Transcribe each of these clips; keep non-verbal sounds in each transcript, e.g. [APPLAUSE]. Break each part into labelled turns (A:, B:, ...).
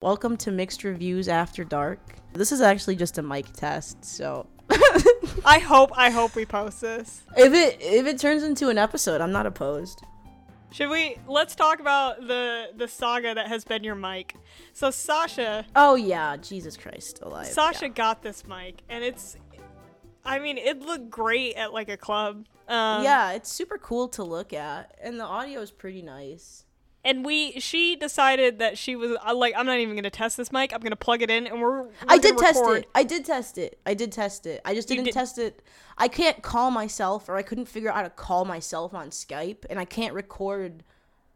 A: Welcome to Mixed Reviews After Dark. This is actually just a mic test, so [LAUGHS]
B: I hope I hope we post this.
A: if it if it turns into an episode, I'm not opposed.
B: Should we let's talk about the the saga that has been your mic. So Sasha
A: Oh yeah, Jesus Christ, alive.
B: Sasha
A: yeah.
B: got this mic and it's I mean it looked great at like a club. Um,
A: yeah, it's super cool to look at, and the audio is pretty nice.
B: And we she decided that she was uh, like I'm not even gonna test this mic. I'm gonna plug it in and we're. we're
A: I did test
B: record.
A: it. I did test it. I did test it. I just didn't
B: did-
A: test it. I can't call myself, or I couldn't figure out how to call myself on Skype, and I can't record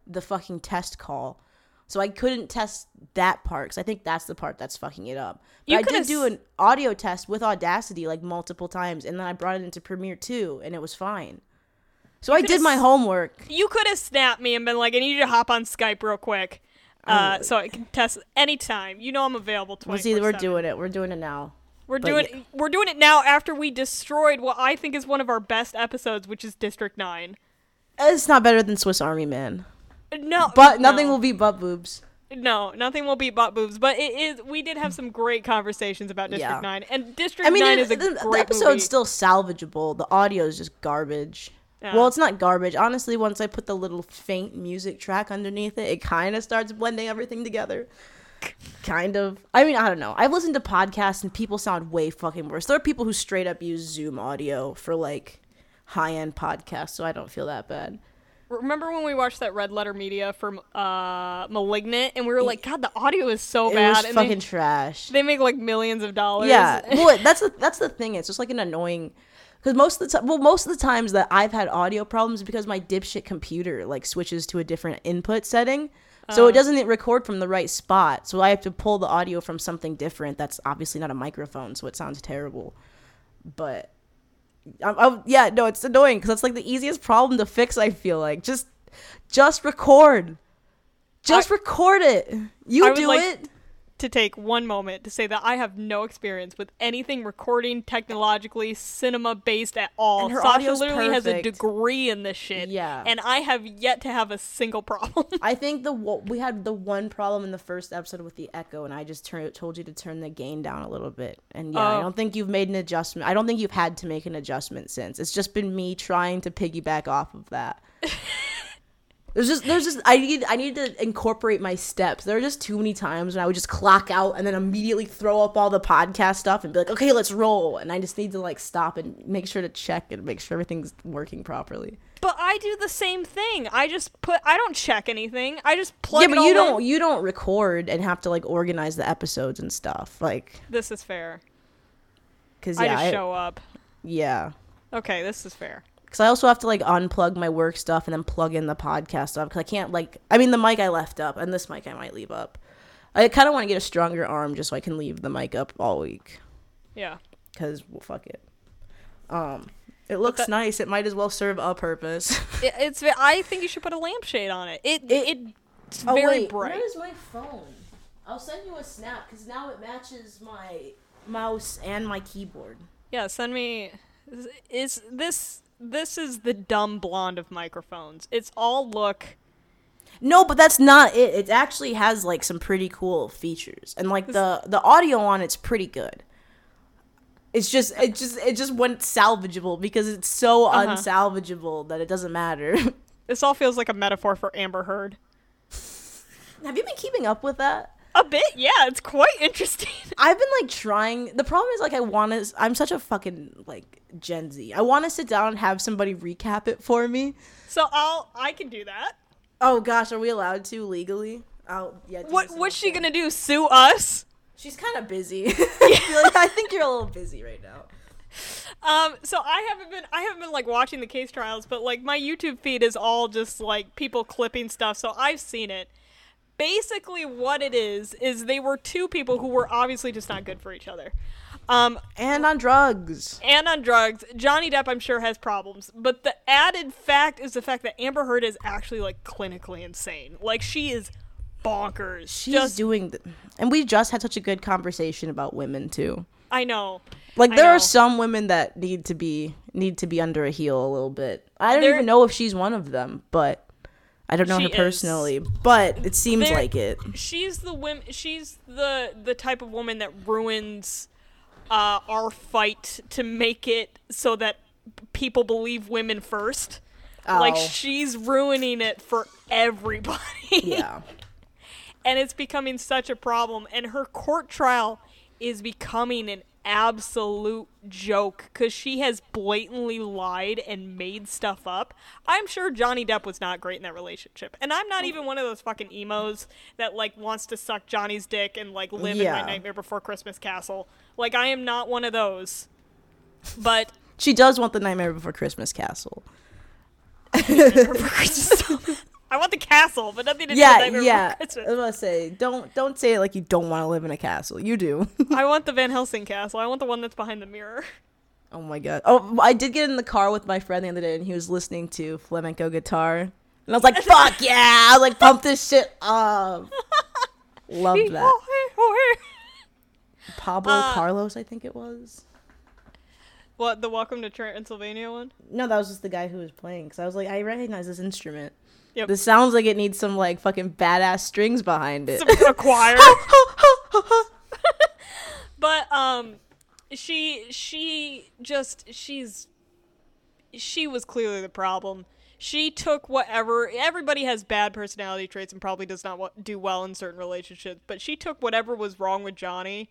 A: the fucking test call. So I couldn't test that part because I think that's the part that's fucking it up. But
B: You
A: I did do an audio test with Audacity like multiple times, and then I brought it into Premiere too, and it was fine. So I did my homework.
B: You could have snapped me and been like, I need you to hop on Skype real quick. Uh,
A: Oh.
B: so I can test anytime. You know I'm available
A: Well,
B: 24
A: see, we're doing it. We're doing it now.
B: We're
A: But
B: doing
A: yeah.
B: we're doing it now after we destroyed what I think is one of our best episodes, which is District Nine.
A: It's not better than Swiss Army Man,
B: No,
A: but nothing
B: no,
A: will beat butt boobs.
B: No, nothing will beat butt boobs. But it is. We did have some great conversations about District
A: Yeah.
B: Nine, and District
A: I mean,
B: Nine
A: it-
B: is a
A: the, the episode's
B: movie.
A: still salvageable. The audio is just garbage.
B: Yeah.
A: Well, it's not garbage. Honestly, once I put the little faint music track underneath it, it kind of starts blending everything together. Kind of. I mean, I don't know. I've listened to podcasts and people sound way fucking worse. There are people who straight up use Zoom audio for like high end podcasts, so I don't feel that bad.
B: Remember when we watched that Red Letter Media for uh, *Malignant*, and we were like, "God, the audio is so
A: It
B: bad,"
A: was
B: and
A: fucking
B: they,
A: trash.
B: they make like millions of dollars.
A: Yeah, [LAUGHS] well, that's the that's the thing. It's just like an annoying, because most of the time, well, most of the times that I've had audio problems is because my dipshit computer like switches to a different input setting, so it oh. doesn't record from the right spot. So I have to pull the audio from something different. That's obviously not a microphone, so it sounds terrible. But, I, I, yeah, no, it's annoying because that's like the easiest problem to fix. I feel like just just record, just
B: I-
A: record it. You do
B: like-
A: it.
B: To take one moment to say that I have no experience with anything recording technologically cinema based at all.
A: And her
B: Sasha literally has a degree in this shit.
A: Yeah.
B: And I have yet to have a single problem. [LAUGHS]
A: I think the we had the one problem in the first episode with the echo, and I just tur- told you to turn the gain down a little bit. And yeah, I
B: Oh.
A: don't think you've made an adjustment. I don't think you've had to make an adjustment since. It's just been me trying to piggyback off of that. [LAUGHS] There's just there's just I need I need to incorporate my steps. There are just too many times when I would just clock out and then immediately throw up all the podcast stuff and be like, okay, let's roll. And I just need to like stop and make sure to check and make sure everything's working properly.
B: but I do the same thing. I just put I don't check anything. I just plug
A: yeah, but you
B: in.
A: don't you don't record and have to like organize the episodes and stuff like
B: This is fair.
A: because
B: I
A: yeah
B: just
A: I-
B: show up.
A: yeah
B: Okay, this is fair.
A: Because I also have to like unplug my work stuff and then plug in the podcast stuff because I can't like I mean the mic I left up and this mic I might leave up. I kind of want to get a stronger arm just so I can leave the mic up all week
B: Yeah.
A: because well, fuck it. Um, it looks
B: that-
A: nice. It might as well serve a purpose.
B: It, it's I think you should put a lampshade on it. It,
A: It-
B: it's
A: Oh,
B: very
A: wait,
B: bright.
A: Where is my phone? I'll send you a snap because now it matches my mouse and my keyboard.
B: Yeah, send me. Is this this is the dumb blonde of microphones? It's all look.
A: No, but that's not it. It actually has like some pretty cool features, and like the the audio on it's pretty good. It's just it just it just went salvageable because it's so
B: Uh-huh.
A: unsalvageable that it doesn't matter. [LAUGHS]
B: This all feels like a metaphor for Amber Heard.
A: Have you been keeping up with that?
B: A bit, yeah. It's quite interesting. [LAUGHS]
A: I've been like trying. The problem is like I want to. I'm such a fucking like Gen Z. I want to sit down and have somebody recap it for me.
B: so I'll I can do that.
A: Oh gosh, are we allowed to legally? Oh yeah.
B: What what's she gonna do? Sue us?
A: She's kind of busy. [LAUGHS] [LAUGHS] I, like- I think you're a little busy right now.
B: Um, so I haven't been I haven't been like watching the case trials, but like my YouTube feed is all just like people clipping stuff, so I've seen it. Basically, what it is is they were two people who were obviously just not good for each other. Um,
A: And on drugs.
B: and on drugs. Johnny Depp, I'm sure, has problems. But the added fact is the fact that Amber Heard is actually like clinically insane. Like she is bonkers.
A: She's
B: just
A: doing, th- and we just had such a good conversation about women too.
B: I know.
A: Like there
B: know.
A: are some women that need to be need to be under a heel a little bit. I don't
B: There-
A: even know if she's one of them, but I don't know
B: She
A: her
B: is.
A: personally, but it seems
B: There-
A: like it.
B: she's the women she's the the type of woman that ruins uh, our fight to make it so that people believe women first like
A: Oh.
B: she's ruining it for everybody
A: Yeah. [LAUGHS]
B: and it's becoming such a problem and her court trial is becoming an absolute joke because she has blatantly lied and made stuff up. I'm sure johnny depp was not great in that relationship. And i'm not oh. even one of those fucking emos that like wants to suck johnny's dick and like live in my nightmare before christmas castle. Like i am not one of those. But
A: She does want the Nightmare Before Christmas castle. [LAUGHS]
B: i want the castle but nothing to do with
A: Yeah,
B: nightmare
A: yeah. I was gonna say, don't don't say it like you don't want to live in a castle. You do. [LAUGHS]
B: i want the van helsing castle i want the one that's behind the mirror
A: oh my god. Oh, I did get in the car with my friend the other day, and he was listening to flamenco guitar, and I was like, [LAUGHS] "Fuck yeah!" I was like, "Pump this shit up." [LAUGHS] Love that. Pablo
B: Uh,
A: Carlos, I think it was.
B: What the Welcome to Transylvania one?
A: No, that was just the guy who was playing. Because I was like, I recognize this instrument.
B: Yep.
A: This sounds like it needs some like fucking badass strings behind it.
B: Some a choir. [LAUGHS] [LAUGHS] but um, she she just she's she was clearly the problem. She took whatever everybody has bad personality traits and probably does not do well in certain relationships, but she took whatever was wrong with Johnny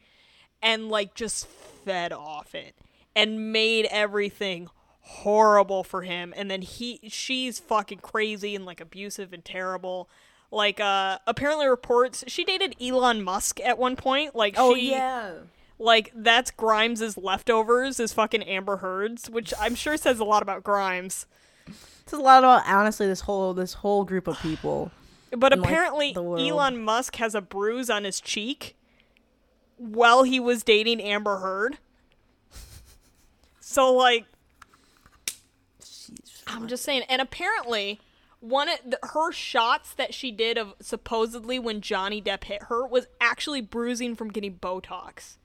B: and like just fed off it and made everything horrible for him and then he she's fucking crazy and like abusive and terrible like uh apparently reports she dated Elon Musk at one point like
A: oh
B: she
A: yeah.
B: like that's Grimes's leftovers is fucking Amber Heard's which I'm sure says a lot about Grimes
A: It's a lot about honestly this whole this whole group of people. [SIGHS]
B: But
A: like,
B: apparently,
A: the.
B: Elon Musk has a bruise on his cheek while he was dating Amber Heard. So, like, I'm just saying. And apparently, one of the, her shots that she did of supposedly when Johnny Depp hit her was actually bruising from getting Botox.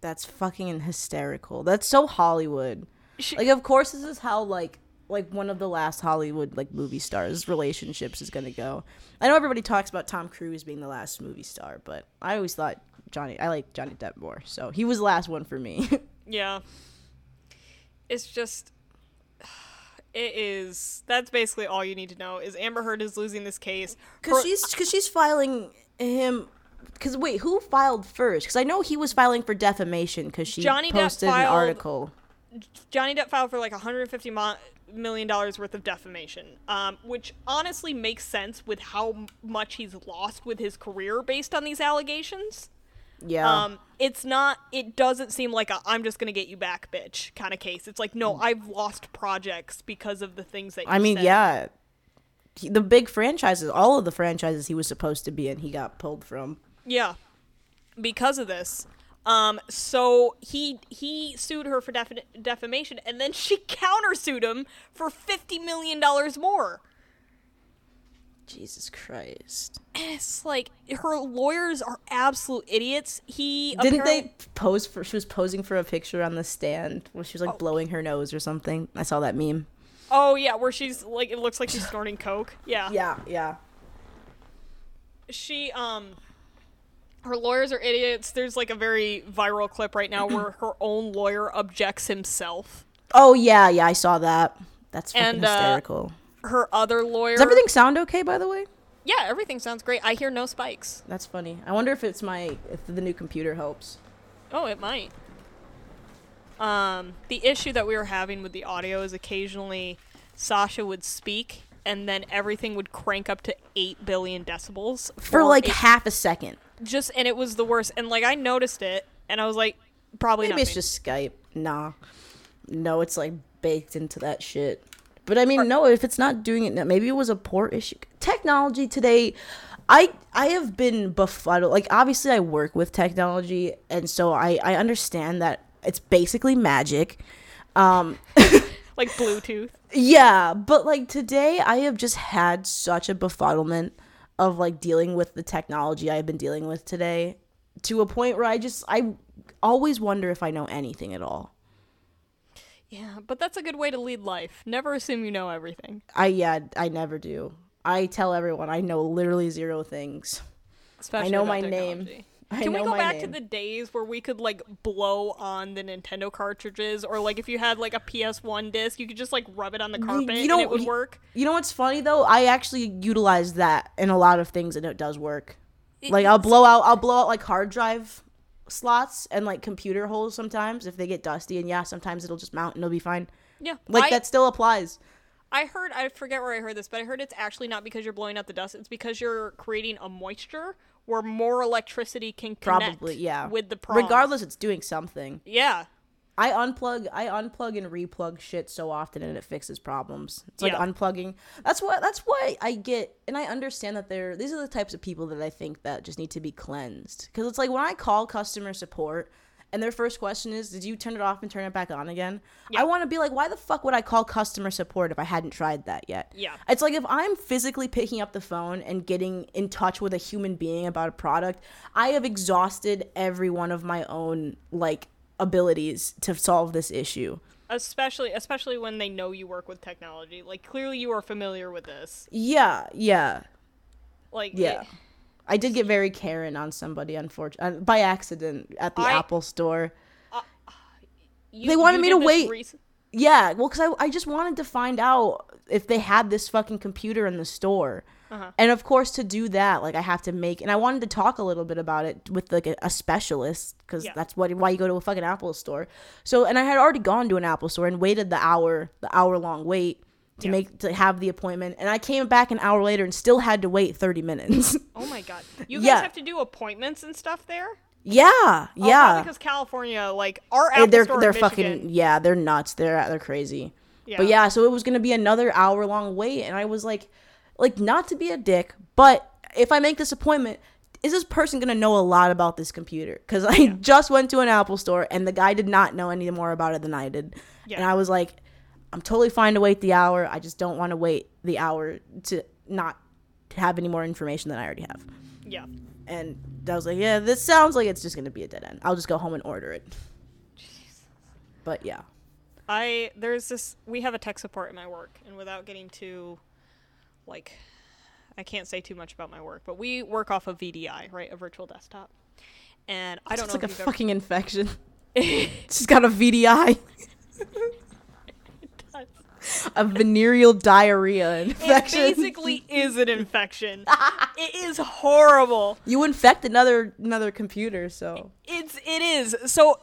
A: That's fucking hysterical. That's so Hollywood.
B: She-
A: Like, of course, this is how like like one of the last Hollywood like movie stars relationships is gonna go. I know everybody talks about Tom Cruise being the last movie star, but I always thought Johnny. I like Johnny Depp more, so he was the last one for me. [LAUGHS]
B: Yeah. It's just it is that's basically all you need to know is Amber Heard is losing this case.
A: Because she's because she's filing him. Because wait, who filed first? Because I know he was filing for defamation because she
B: Johnny
A: posted an article.
B: Johnny Depp filed for like 150 mo- million dollars worth of defamation, um, which honestly makes sense with how much he's lost with his career based on these allegations.
A: Yeah.
B: Um, it's not. It doesn't seem like a "I'm just gonna get you back, bitch" kind of case. It's like, no, I've lost projects because of the things that. You
A: Mm. I mean,
B: said.
A: yeah. He, the big franchises, all of the franchises he was supposed to be in, he got pulled from.
B: Yeah, because of this. Um, so he he sued her for defamation, and then she [LAUGHS] countersued him for fifty million dollars more.
A: Jesus Christ!
B: And it's like her lawyers are absolute idiots. He
A: Didn't
B: apparent-
A: they pose for? She was posing for a picture on the stand where she was like
B: Oh.
A: blowing her nose or something. I saw that meme.
B: Oh yeah, where she's like, it looks like she's snorting coke. Yeah.
A: Yeah, yeah.
B: She um. Her lawyers are idiots. There's like a very viral clip right now where [CLEARS THROAT] her own lawyer objects himself.
A: Oh yeah, yeah. I saw that. That's fucking
B: And, uh,
A: hysterical.
B: Her other lawyer.
A: Does everything sound okay? By the way,
B: Yeah, everything sounds great. I hear no spikes.
A: that's funny. I wonder if it's my if the new computer helps.
B: Oh, it might. Um, the issue that we were having with the audio is occasionally Sasha would speak and then everything would crank up to 8 billion decibels
A: For like
B: it-
A: half a second.
B: just and it was the worst and like I noticed it and I was like probably
A: Maybe
B: not
A: it's just Skype. Nah. No, it's like baked into that shit. But I mean, no, if it's not doing it maybe it was a poor issue. Technology today, I I have been befuddled. Like obviously I work with technology and so I I understand that it's basically magic. Um [LAUGHS]
B: like Bluetooth.
A: yeah, but like today I have just had such a befuddlement of like dealing with the technology I've been dealing with today to a point where I just I always wonder if I know anything at all.
B: Yeah, but that's a good way to lead life. Never assume you know everything.
A: I yeah, I never do. I tell everyone I know literally zero things.
B: Especially
A: I
B: know
A: my name. I
B: Can we go back to the days where we could like blow on the Nintendo cartridges, or like if you had like a PS1 disc, you could just like rub it on the carpet
A: you know,
B: and it would work.
A: You know what's funny though? I actually utilize that in a lot of things, and it does work. Like I'll blow out, I'll blow out like hard drive slots and like computer holes sometimes if they get dusty, and yeah, sometimes it'll just mount and it'll be fine.
B: Yeah,
A: Like
B: I,
A: that still applies.
B: I heard. I forget where I heard this, but I heard it's actually not because you're blowing out the dust. It's because you're creating a moisture where more electricity can connect
A: Probably, yeah.
B: with the prongs.
A: Regardless, it's doing something.
B: Yeah,
A: I unplug, I unplug and replug shit so often, and it fixes problems. It's like
B: Yeah.
A: unplugging. That's what. That's why I get, and I understand that they're. These are the types of people that I think that just need to be cleansed. Because it's like when I call customer support, and their first question is, "Did you turn it off and turn it back on again?"
B: Yeah.
A: I want to be like, "Why the fuck would I call customer support if I hadn't tried that yet?"
B: Yeah.
A: It's like if I'm physically picking up the phone and getting in touch with a human being about a product, I have exhausted every one of my own like abilities to solve this issue.
B: especially especially when they know you work with technology. Like clearly you are familiar with this.
A: Yeah, yeah,
B: Like
A: yeah.
B: it-
A: I did get very Karen on somebody, unfortunately, uh, by accident at the
B: I-
A: Apple store.
B: Uh, you-
A: They wanted me to wait. Yeah, well, because I, I just wanted to find out if they had this fucking computer in the store.
B: Uh-huh.
A: And of course, to do that, like I have to make, and I wanted to talk a little bit about it with like a, a specialist because
B: Yeah.
A: that's what why you go to a fucking Apple store. So, and I had already gone to an Apple store and waited the hour, the hour long wait to
B: Yeah.
A: make to have the appointment, and I came back an hour later and still had to wait thirty minutes. [LAUGHS]
B: Oh my god. You guys
A: Yeah.
B: have to do appointments and stuff there?
A: yeah,
B: Oh,
A: yeah,
B: because California, like our
A: Eh,
B: Apple
A: they're
B: store
A: they're
B: Michigan,
A: fucking yeah, they're nuts. They're they're crazy.
B: Yeah.
A: But yeah, so it was gonna be another hour long wait, and I was like, like not to be a dick, but if I make this appointment, is this person gonna know a lot about this computer? Because I [LAUGHS] just went to an Apple store, and the guy did not know any more about it than I did,
B: Yeah.
A: and I was like, I'm totally fine to wait the hour. I just don't want to wait the hour to not have any more information than I already have.
B: Yeah.
A: And I was like, yeah, this sounds like it's just gonna be a dead end. I'll just go home and order it. But yeah.
B: I there's this we have a tech support in my work and without getting too like I can't say too much about my work, but we work off of VDI, right? A virtual desktop. And I don't
A: It's
B: know
A: like a fucking infection. [LAUGHS] She's got a VDI, a venereal diarrhea infection.
B: It basically is an infection. [LAUGHS] it is horrible.
A: you infect another another computer, so
B: It's it is. So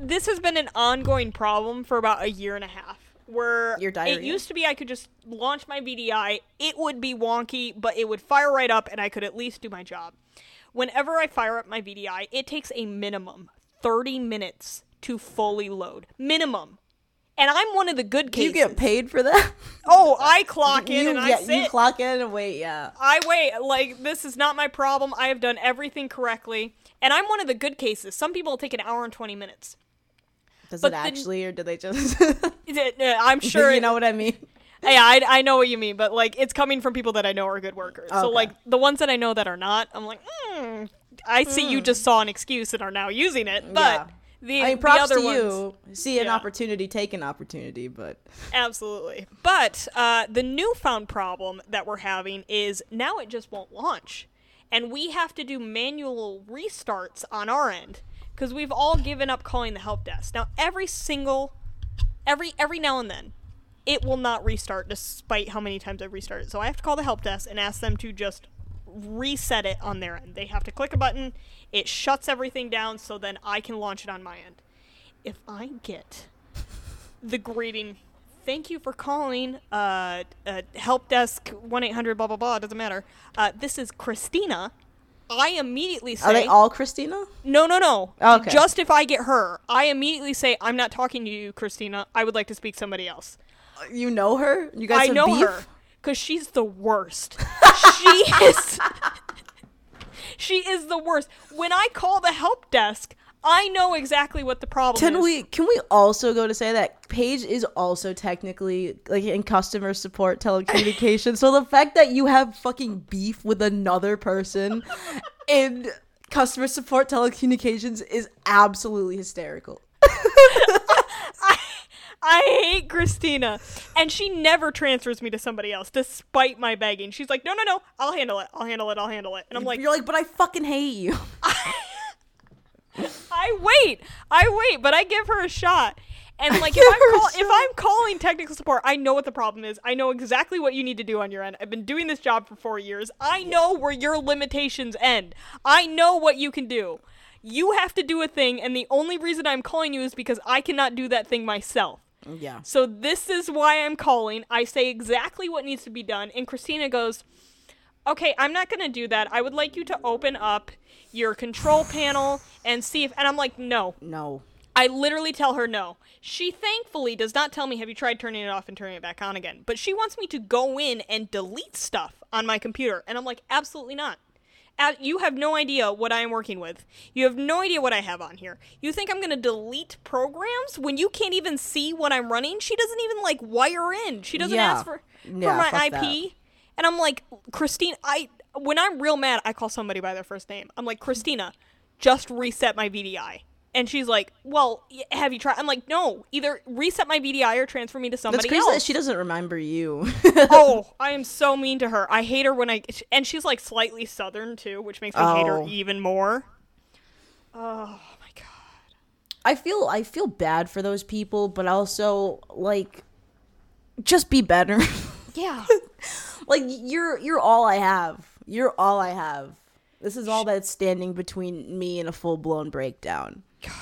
B: this has been an ongoing problem for about a year and a half. Where
A: Your
B: it used to be I could just launch my VDI, it would be wonky, but it would fire right up and I could at least do my job. Whenever I fire up my VDI, it takes a minimum 30 minutes to fully load. Minimum. And I'm one of the good
A: do you get paid for that? [LAUGHS]
B: Oh, I clock in
A: you,
B: and I
A: yeah,
B: sit.
A: you clock in and wait. Yeah,
B: I wait. Like this is not my problem. I have done everything correctly, and I'm one of the good cases. Some people take an hour and twenty minutes.
A: Does
B: But
A: it
B: then-
A: actually, or do they just? [LAUGHS]
B: I'm [LAUGHS] sure.
A: you know what I mean. [LAUGHS]
B: Yeah, I, I know what you mean, but like it's coming from people that I know are good workers. So like the ones that I know that are not, I'm like, mm, I see you just saw an excuse and are now using it. But
A: Yeah.
B: the,
A: I mean,
B: the other
A: to
B: ones,
A: you. See an
B: Yeah.
A: opportunity, take an opportunity, but
B: Absolutely. But uh, the newfound problem that we're having is now it just won't launch. And we have to do manual restarts on our end because we've all given up calling the help desk. Now, every single, every every now and then, it will not restart despite how many times I've restarted. So I have to call the help desk and ask them to just reset it on their end. They have to click a button, it shuts everything down, so then I can launch it on my end. If I get the greeting, thank you for calling, uh, uh help desk 1 800 blah blah blah, doesn't matter. Uh, this is Christina. I immediately say,
A: are they all Christina?
B: no, no, no.
A: Okay.
B: Just if I get her, I immediately say, I'm not talking to you, Christina. I would like to speak to somebody else.
A: Uh, you know her? You guys
B: I
A: have
B: know
A: beef?
B: her because she's the worst. she [LAUGHS] is. [LAUGHS] she is the worst. When I call the help desk, I know exactly what the problem
A: Can
B: is.
A: we can we also go to say that Paige is also technically like in customer support telecommunications. so the fact that you have fucking beef with another person [LAUGHS] in customer support telecommunications is absolutely hysterical. [LAUGHS]
B: I hate Christina. And she never transfers me to somebody else despite my begging. She's like, no, no, no, I'll handle it. I'll handle it. I'll handle it. And I'm like,
A: You're like, but I fucking hate you.
B: I [LAUGHS] wait. I wait, but I give her a shot. And like if I'm call- if. I'm calling technical support, I know what the problem is. I know exactly what you need to do on your end. I've been doing this job for 4 years. I know where your limitations end. I know what you can do. You have to do a thing and the only reason I'm calling you is because I cannot do that thing myself.
A: yeah.
B: So this is why I'm calling. I say exactly what needs to be done, and Christina goes, "Okay, I'm not gonna do that. I would like you to open up your control panel and see if." And I'm like, "No."
A: No.
B: I literally tell her no. She thankfully does not tell me, "Have you tried turning it off and turning it back on again?" But she wants me to go in and delete stuff on my computer, and I'm like, "Absolutely not." You have no idea what I am working with. You have no idea what I have on here. You think I'm going to delete programs when you can't even see what I'm running? She doesn't even like wire in. She doesn't
A: Yeah.
B: ask for, for
A: Yeah,
B: my IP.
A: that.
B: And I'm like, Christine, I when I'm real mad, I call somebody by their first name. I'm like, Christina, just reset my VDI. And she's like, "Well, have you tried?" I'm like, "No, either reset my VDI or transfer me to
A: That's
B: somebody
A: crazy
B: else."
A: that she doesn't remember you.
B: oh, [LAUGHS] I am so mean to her. I hate her when I and she's like slightly southern too, which makes me hate her
A: Oh.
B: even more. Oh my god.
A: I feel I feel bad for those people, but also like just be better.
B: Yeah. [LAUGHS]
A: like you're you're all I have. You're all I have. This is all that's standing between me and a full blown breakdown.
B: God.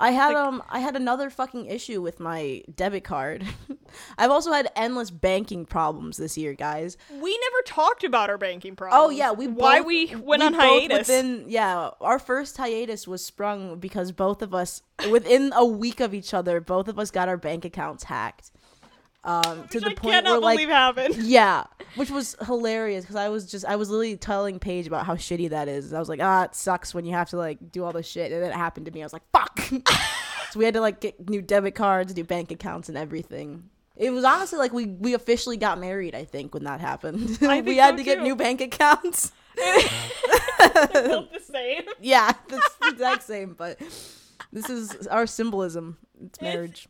A: I had um I had another fucking issue with my debit card. [LAUGHS] I've also had endless banking problems this year, guys.
B: We never talked about our banking problems.
A: Oh yeah, we
B: why
A: both-
B: we went
A: we
B: on hiatus.
A: Within yeah, our first hiatus was sprung because both of us within a week of each other, both of us got our bank accounts hacked. Um, to the
B: I
A: point where like
B: happened. [LAUGHS]
A: yeah, which was hilarious because I was just I was literally telling Paige about how shitty that is. I was like, ah, it sucks when you have to like do all this shit, and then it happened to me. I was like, fuck. [LAUGHS] so we had to like get new debit cards, new bank accounts, and everything. It was honestly like we we officially got married. I think when that happened, [LAUGHS] we had
B: so,
A: to get
B: too.
A: new bank accounts.
B: The same.
A: yeah, the exact same. But this is our symbolism. It's marriage.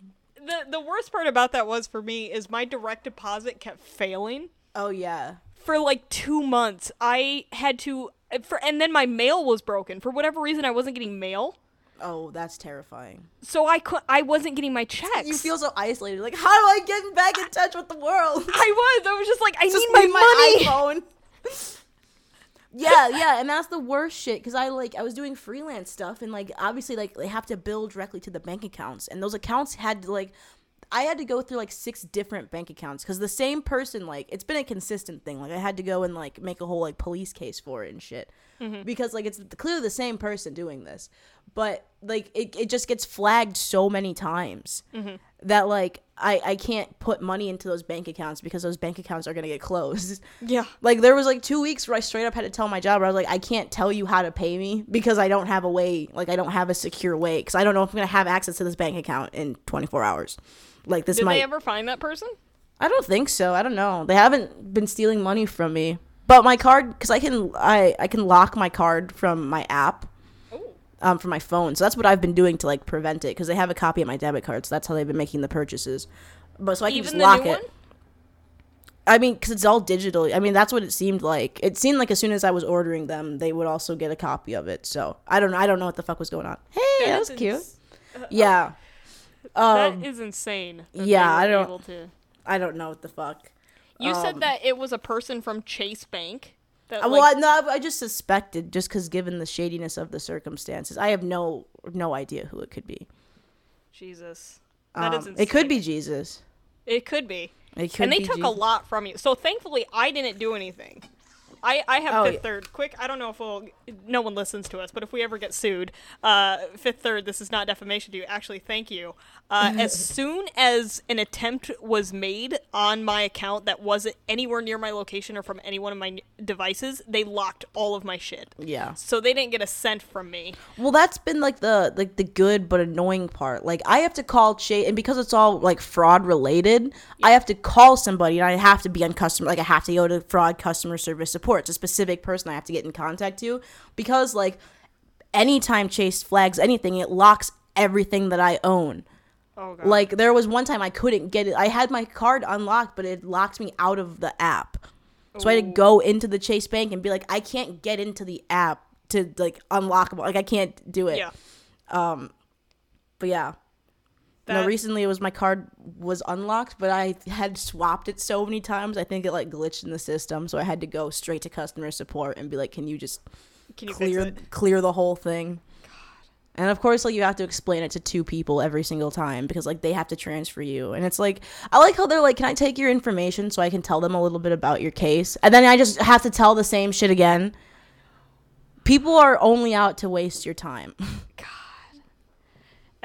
B: The the worst part about that was for me is my direct deposit kept failing.
A: oh yeah.
B: for like two months. I had to for, and then my mail was broken for whatever reason. I wasn't getting mail,
A: Oh, that's terrifying.
B: so I could I wasn't getting my checks.
A: You feel so isolated. Like, how do I get back in touch with the world? [LAUGHS]
B: I was. I was just like, I
A: Just
B: need my,
A: need
B: money.
A: iPhone. [LAUGHS] yeah, yeah, and that's the worst shit because I like I was doing freelance stuff and like obviously like they have to bill directly to the bank accounts and those accounts had to like I had to go through like six different bank accounts because the same person like it's been a consistent thing like I had to go and like make a whole like police case for it and shit mm-hmm. because like it's clearly the same person doing this but like it, it just gets flagged so many times mm-hmm. That like I, I can't put money into those bank accounts because those bank accounts are gonna get closed [LAUGHS]
B: Yeah.
A: like there was like two weeks where I straight up had to tell my job where I was like, I can't tell you how to pay me because I don't have a way, like I don't have a secure way because I don't know if I'm gonna have access to this bank account in 24 hours. Like this
B: Did
A: might.
B: they ever find that person?
A: I don't think so. I don't know. They haven't been stealing money from me, but my card because I can I I can lock my card from my app. Um, from my phone, so that's what I've been doing to like prevent it because they have a copy of my debit card, so that's how they've been making the purchases. But so I can
B: Even
A: just lock it.
B: one?
A: I mean, because it's all digital. I mean, that's what it seemed like. It seemed like as soon as I was ordering them, they would also get a copy of it. So I don't know. I don't know what the fuck was going on. Hey, that, was
B: is
A: cute.
B: ins-
A: Yeah. Um,
B: that is insane. that
A: yeah, I don't-
B: able to-
A: I don't know what the fuck.
B: You
A: Um,
B: said that it was a person from Chase Bank. That, like,
A: well, I, no, I just suspected just because given the shadiness of the circumstances, I have no no idea who it could be.
B: Jesus. That is
A: Um,
B: insane.
A: it could be Jesus.
B: It could be.
A: It could
B: and they took
A: Jesus.
B: a lot from you. So thankfully, I didn't do anything. I, I have
A: Oh,
B: fifth
A: yeah.
B: third. Quick, I don't know if we'll. No one listens to us, but if we ever get sued, uh, fifth third. This is not defamation to you. Actually, thank you. Uh, as [LAUGHS] soon as an attempt was made on my account that wasn't anywhere near my location or from any one of my devices, they locked all of my shit.
A: Yeah.
B: So they didn't get a cent from me.
A: Well, that's been like the like the good but annoying part. Like I have to call Chase, and because it's all like fraud related, I have to call somebody, and I have to be on customer. Like I have to go to fraud customer service support. It's a specific person I have to get in contact to because like anytime Chase flags anything, it locks everything that I own.
B: Oh god.
A: Like there was one time I couldn't get it. I had my card unlocked, but it locked me out of the app. So I had to go into the Chase Bank and be like, I can't get into the app to like unlock them. Like I can't do it.
B: yeah.
A: Um, but yeah. No, recently it was my card was unlocked, but I had swapped it so many times. I think it like glitched in the system, so I had to go straight to customer support and be like, "Can you just
B: Can you
A: clear clear the whole thing?" And of course, like you have to explain it to two people every single time because like they have to transfer you. And it's like I like how they're like, "Can I take your information so I can tell them a little bit about your case?" And then I just have to tell the same shit again. People are only out to waste your time.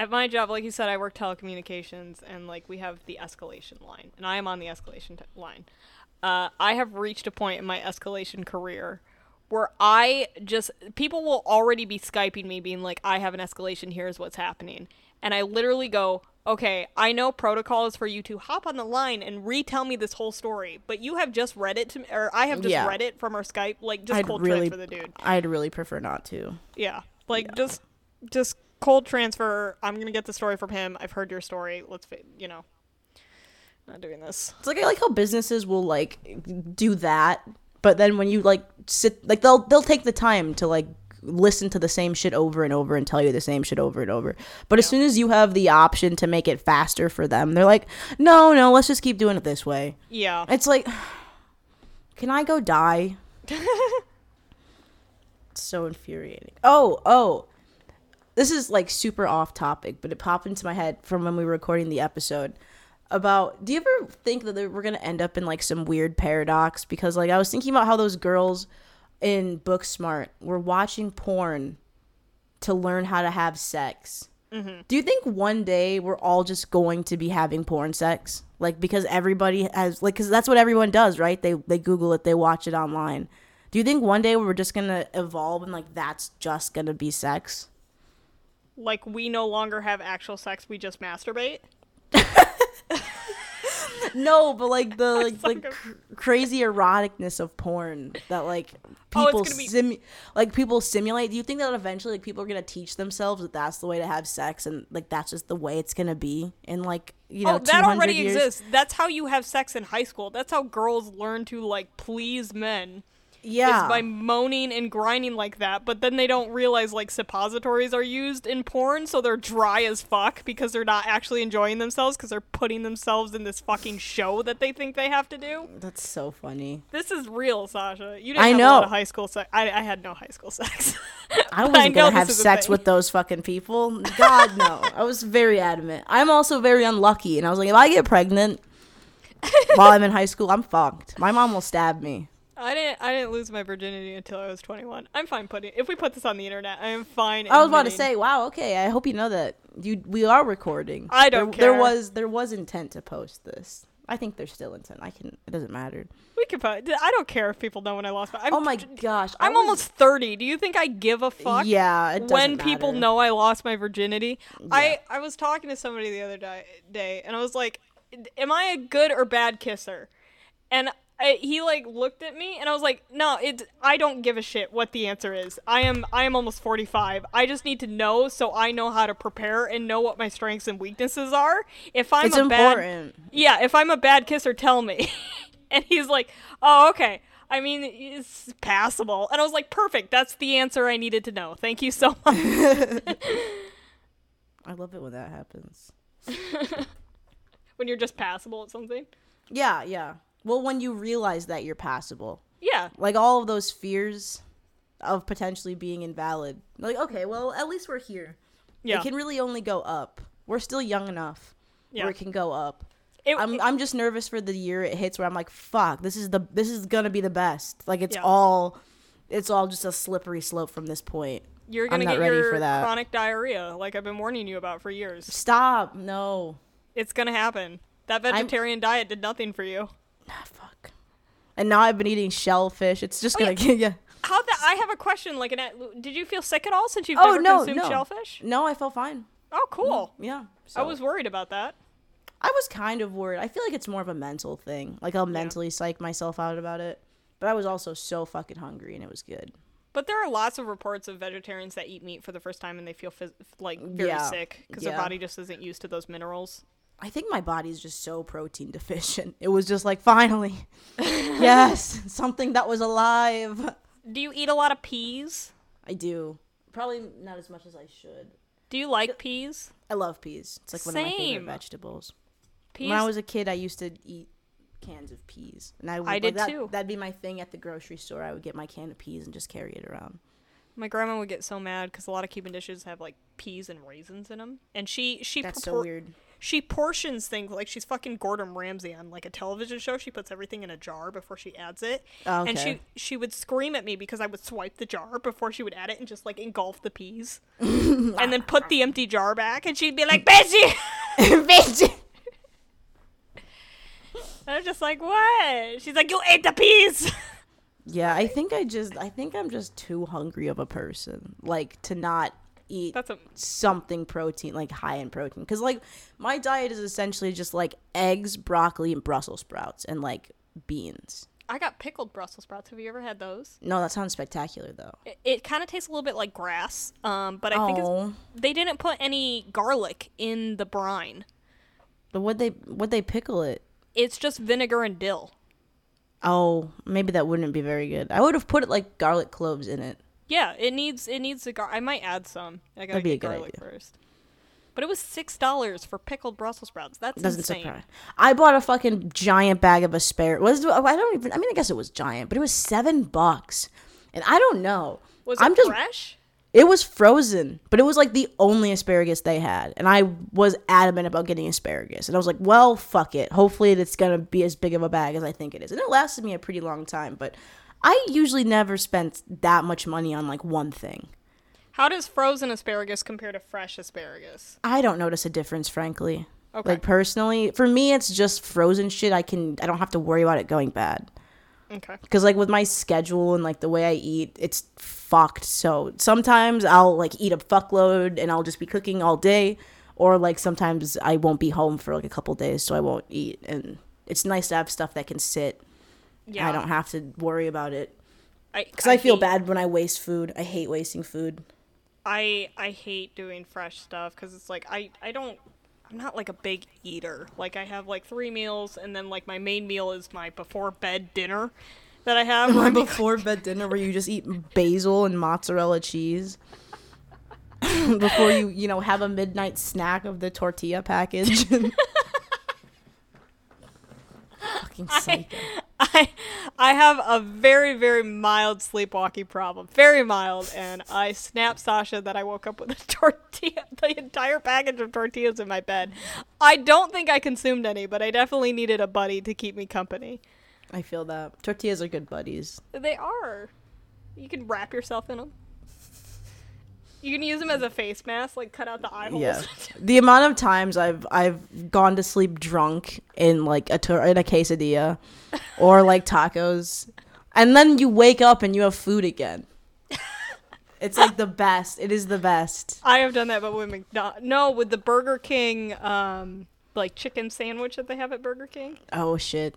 B: At my job, like you said, I work telecommunications, and like we have the escalation line, and I am on the escalation t- line. Uh, I have reached a point in my escalation career where I just people will already be skyping me, being like, "I have an escalation. Here's what's happening," and I literally go, "Okay, I know protocol is for you to hop on the line and retell me this whole story, but you have just read it to me, or I have just
A: Yeah.
B: read it from our Skype. Like, just
A: I'd
B: cold
A: really,
B: transfer the dude."
A: I'd really prefer not to.
B: Yeah. Like just just cold transfer. I'm going to get the story from him. I've heard your story. Let's you know. Not doing this.
A: It's like I like how businesses will like do that, but then when you like sit like they'll they'll take the time to like listen to the same shit over and over and tell you the same shit over and over. But as soon as you have the option to make it faster for them, they're like, "No, no, let's just keep doing it this way."
B: Yeah.
A: It's like [SIGHS] can I go die? [LAUGHS] it's so infuriating. Oh, oh. This is like super off topic, but it popped into my head from when we were recording the episode about do you ever think that we're going to end up in like some weird paradox because like I was thinking about how those girls in Booksmart were watching porn to learn how to have sex. Mm-hmm. Do you think one day we're all just going to be having porn sex? Like because everybody has like cuz that's what everyone does, right? They they google it, they watch it online. Do you think one day we're just going to evolve and like that's just going to be sex?
B: Like we no longer have actual sex, we just masturbate. [LAUGHS]
A: No, but like the [LAUGHS] like,
B: so
A: like cr- crazy eroticness of porn that like
B: Oh,
A: people
B: gonna be-
A: simu- like people simulate. Do you think that eventually like people are gonna teach themselves that that's the way to have sex and like that's just the way it's gonna be in like you know
B: oh, that already
A: years?
B: exists. That's how you have sex in high school. That's how girls learn to like please men.
A: Yeah,
B: Is by moaning and grinding like that, but then they don't realize like suppositories are used in porn, so they're dry as fuck because they're not actually enjoying themselves because they're putting themselves in this fucking show that they think they have to do.
A: that's so funny.
B: This is real, Sasha. You didn't
A: I
B: have a lot
A: know.
B: high school sex. I, I had no high school sex.
A: I [LAUGHS] wasn't
B: know
A: gonna have sex with those fucking people. God no. I was very adamant. I'm also very unlucky, and I was like, if I get pregnant [LAUGHS] while I'm in high school, I'm fucked. My mom will stab me.
B: I didn't. I didn't lose my virginity until I was 21. I'm fine putting. If we put this on the internet, I am fine.
A: I was about to say, wow, okay. I hope you know that you we are recording.
B: I don't
A: there, There was there was intent to post this. I think there's still intent. I can. It doesn't matter.
B: we can put. I don't care if people know when I lost my.
A: Oh my gosh, I
B: I'm
A: was-
B: almost 30. Do you think I give a fuck?
A: Yeah,
B: when people know I lost my virginity. I I was talking to somebody the other di- day, and I was like, "Am I a good or bad kisser?" And I, he like looked at me, and I was like, "No, it's I don't give a shit what the answer is. I am I am almost 45. I just need to know so I know how to prepare and know what my strengths and weaknesses are. If I'm
A: It's
B: a bad yeah, if I'm a bad kisser, tell me. [LAUGHS] and he's like, "Oh, okay." I mean, it's passable. And I was like, "Perfect. That's the answer I needed to know. Thank you so much." [LAUGHS] [LAUGHS]
A: I love it when that happens.
B: when you're just passable at something.
A: Yeah, yeah. Well, when you realize that you're passable,
B: Yeah.
A: like all of those fears of potentially being invalid. Like, okay, well, at least we're here.
B: Yeah.
A: It can really only go up. We're still young enough
B: Yeah.
A: where it can go up.
B: It-
A: I'm
B: it-
A: I'm just nervous for the year it hits where I'm like, fuck, this is the this is gonna be the best. Like it's
B: Yeah.
A: all it's all just a slippery slope from this point.
B: you're
A: I'm
B: gonna get
A: ready
B: your
A: for that.
B: chronic diarrhea, like I've been warning you about for years.
A: Stop. No.
B: It's gonna happen. That vegetarian diet did nothing for you.
A: Ah, fuck. And now I've been eating shellfish. It's just
B: Oh,
A: gonna get [LAUGHS] yeah.
B: How that? I have a question. Like, did you feel sick at all since you've
A: Oh
B: never
A: no,
B: consumed
A: no.
B: shellfish?
A: No, I felt fine.
B: Oh, cool.
A: Yeah.
B: I was worried about that.
A: I was kind of worried. I feel like it's more of a mental thing. Like I'll mentally psych myself out about it. But I was also so fucking hungry and it was good.
B: But there are lots of reports of vegetarians that eat meat for the first time and they feel phys- like very
A: Yeah.
B: sick because their body just isn't used to those minerals.
A: I think my body's just so protein deficient. It was just like finally, [LAUGHS] yes, something that was alive.
B: Do you eat a lot of peas?
A: I do. Probably not as much as I should.
B: Do you like peas?
A: I love peas. It's like one of my favorite vegetables.
B: Peas.
A: When I was a kid, I used to eat cans of peas, and I, would,
B: I
A: like,
B: did
A: that,
B: too.
A: That'd be my thing at the grocery store. I would get my can of peas and just carry it around.
B: My grandma would get so mad because a lot of Cuban dishes have like peas and raisins in them, and she she
A: That's so weird.
B: She portions things like she's fucking Gordon Ramsay on like a television show. She puts everything in a jar before she adds it,
A: Oh,
B: and she she would scream at me because I would swipe the jar before she would add it and just like engulf the peas, [LAUGHS] and then put the empty jar back, and she'd be like, "Bitchy, [LAUGHS] "Bitchy." I was just like, "What?" She's like, "You ate the peas."
A: yeah, I think I just, I think I'm just too hungry of a person, like to not eat
B: That's a
A: something protein, like high in protein. Because like my diet is essentially just like eggs, broccoli, and Brussels sprouts, and like beans.
B: I got pickled Brussels sprouts. Have you ever had those?
A: No, that sounds spectacular though.
B: It, it kind of tastes a little bit like grass, um, but I think it's,
A: Oh,
B: they didn't put any garlic in the brine.
A: but would they would they pickle it?
B: It's just vinegar and dill.
A: Oh, maybe that wouldn't be very good. I would have put like garlic cloves in it.
B: Yeah, it needs it needs the gar. I might add some. I gotta
A: That'd be a good
B: garlic
A: idea.
B: first. But it was six dollars for pickled Brussels sprouts. That's
A: Doesn't
B: insane.
A: surprise. I bought a fucking giant bag of asparagus. Was I don't even. I mean, I guess it was giant, but it was seven bucks, and I don't know.
B: Was it
A: I'm just.
B: fresh?
A: It was frozen, but it was like the only asparagus they had, and I was adamant about getting asparagus. And I was like, "Well, fuck it. Hopefully, it's gonna be as big of a bag as I think it is." And it lasted me a pretty long time, but I usually never spent that much money on like one thing.
B: How does frozen asparagus compare to fresh asparagus?
A: I don't notice a difference, frankly.
B: Okay.
A: Like personally, for me, it's just frozen shit. I can, I don't have to worry about it going bad.
B: Okay.
A: Because like with my schedule and like the way I eat, it's fucked. So sometimes I'll like eat a fuckload and I'll just be cooking all day, or like sometimes I won't be home for like a couple days, so I won't eat. And it's nice to have stuff that can sit.
B: Yeah.
A: I don't have to worry about it.
B: I,
A: Because I, feel
B: hate-
A: bad when I waste food. I hate wasting food.
B: I I hate doing fresh stuff because it's like I I don't I'm not like a big eater. Like I have like three meals and then like my main meal is my before bed dinner that I have. [LAUGHS] [LAUGHS] I'm
A: before bed dinner where you just eat basil and mozzarella cheese [LAUGHS] before you you know have a midnight snack of the tortilla package fucking psycho
B: I I have a very very mild sleepwalking problem, very mild, and I snapped Sasha that I woke up with a [LAUGHS] tortilla, the entire package of tortillas in my bed. I don't think I consumed any, but I definitely needed a buddy to keep me company.
A: i feel that tortillas are good buddies
B: They are. You can wrap yourself in them. You can use them as a face mask, like cut out the eye holes.
A: yeah [LAUGHS] the amount of times i've i've gone to sleep drunk in like a tor- in a quesadilla [LAUGHS] or like tacos and then you wake up and you have food again [LAUGHS] it's like the best it is the best
B: I have done that, but with McDonald's. No, with the Burger King, um, like chicken sandwich that they have at Burger King.
A: Oh shit.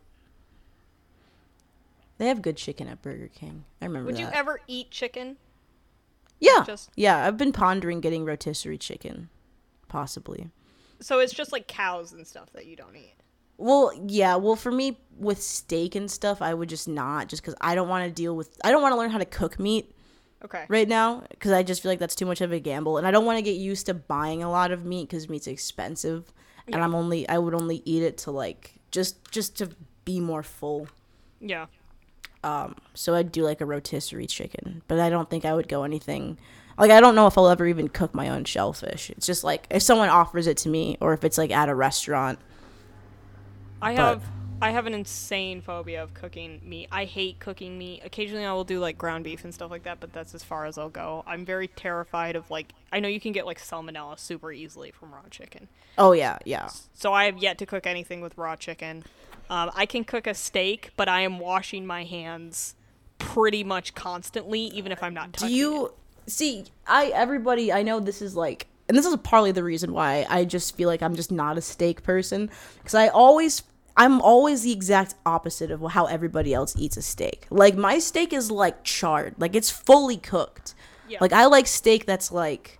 A: They have good chicken at Burger King. I remember
B: Would you ever eat chicken?
A: Yeah,
B: just-
A: yeah. I've been pondering getting rotisserie chicken, possibly.
B: So it's just like cows and stuff that you don't eat.
A: Well, yeah. Well, for me, with steak and stuff, I would just not, just because I don't want to deal with. I don't want to learn how to cook meat
B: Okay.
A: right now, because I just feel like that's too much of a gamble, and I don't want to get used to buying a lot of meat because meat's expensive, and I'm only. I would only eat it to like just just to be more full.
B: Yeah.
A: Um, so I'd do like a rotisserie chicken, but I don't think I would go anything. Like I don't know if I'll ever even cook my own shellfish. It's just like if someone offers it to me, or if it's like at a restaurant.
B: I
A: But-
B: have I have an insane phobia of cooking meat. I hate cooking meat. Occasionally I will do like ground beef and stuff like that, but that's as far as I'll go. I'm very terrified of like I know you can get like salmonella super easily from raw chicken.
A: Oh yeah, yeah.
B: So I have yet to cook anything with raw chicken. Um, I can cook a steak, but I am washing my hands pretty much constantly, even if I'm not
A: Do you
B: it.
A: see? I everybody I know this is like, and this is partly the reason why I just feel like I'm just not a steak person because I always I'm always the exact opposite of how everybody else eats a steak. Like my steak is like charred, like it's fully cooked.
B: Yeah.
A: Like I like steak that's like,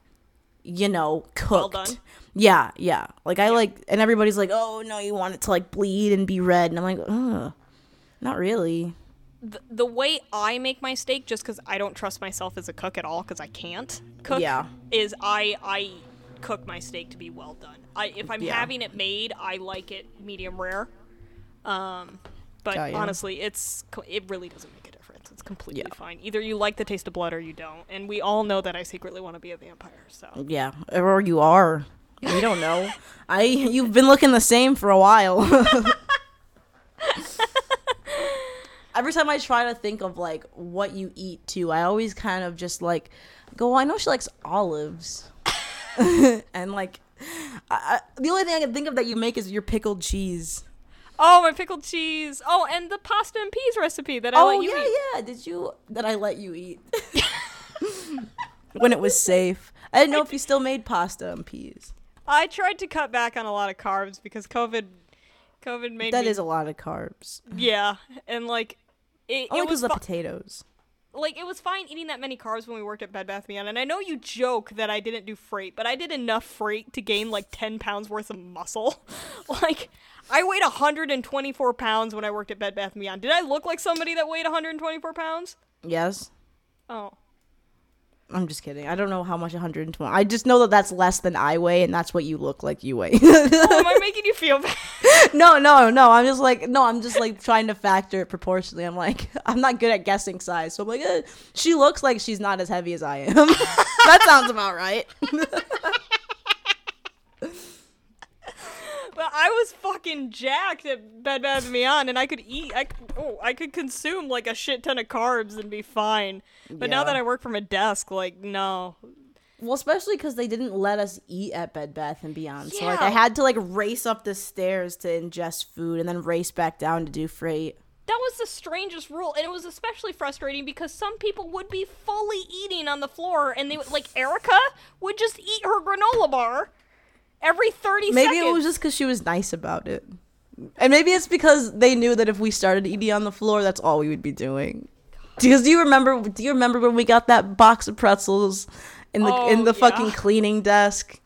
A: you know, cooked.
B: done?
A: Yeah, yeah. Like I like, and everybody's like, "Oh no, you want it to like bleed and be red," and I'm like, "Ugh, not really."
B: the, the way I make my steak, just because I don't trust myself as a cook at all, because I can't cook,
A: Yeah.
B: is I I cook my steak to be well done. I if I'm
A: Yeah.
B: having it made, I like it medium rare. Um, but honestly, it's it really doesn't make a difference. It's completely
A: Yeah.
B: fine. Either you like the taste of blood or you don't, and we all know that I secretly want to be a vampire. So
A: Yeah, or you are. [LAUGHS] We don't know. I you've been looking the same for a while. [LAUGHS] Every time I try to think of like what you eat too, I always kind of just like go. Well, I know she likes olives, [LAUGHS] and like I, I, the only thing I can think of that you make is your pickled cheese.
B: Oh, my pickled cheese. Oh, and the pasta and peas recipe that I
A: oh
B: let you
A: yeah,
B: eat.
A: yeah. Did you that I let you eat [LAUGHS] when it was safe? I didn't know if you still made pasta and peas.
B: I tried to cut back on a lot of carbs because COVID, COVID made
A: That
B: me
A: is a lot of carbs.
B: Yeah, and like it,
A: Only
B: it was
A: the potatoes.
B: Like it was fine eating that many carbs when we worked at Bed Bath Beyond, and I know you joke that I didn't do freight, but I did enough freight to gain like ten pounds worth of muscle. [LAUGHS] like I weighed 124 pounds when I worked at Bed Bath Beyond. Did I look like somebody that weighed 124 pounds?
A: Yes.
B: Oh,
A: I'm just kidding. I don't know how much 120. I just know that that's less than I weigh, and that's what you look like you weigh.
B: oh am I [LAUGHS] making you feel bad?
A: no, no, no. I'm just like, no, I'm just like trying to factor it proportionally. I'm like, [LAUGHS] I'm not good at guessing size, so I'm like, eh, she looks like she's not as heavy as I am. [LAUGHS] that sounds about right.
B: But I was fucking jacked at Bed Bath & Beyond, and I could eat. I oh, I could consume like a shit ton of carbs and be fine. But now that I work from a desk, like no,
A: well, especially because they didn't let us eat at Bed Bath and Beyond, so like I had to like race up the stairs to ingest food and then race back down to do freight.
B: that was the strangest rule, and it was especially frustrating because some people would be fully eating on the floor, and they would like Erica would just eat her granola bar every thirty
A: Maybe
B: seconds.
A: it was just because she was nice about it. And maybe it's because they knew that if we started ed on the floor, that's all we would be doing. Because do you remember? Do you remember when we got that box of pretzels in the in
B: Oh,
A: the fucking cleaning desk?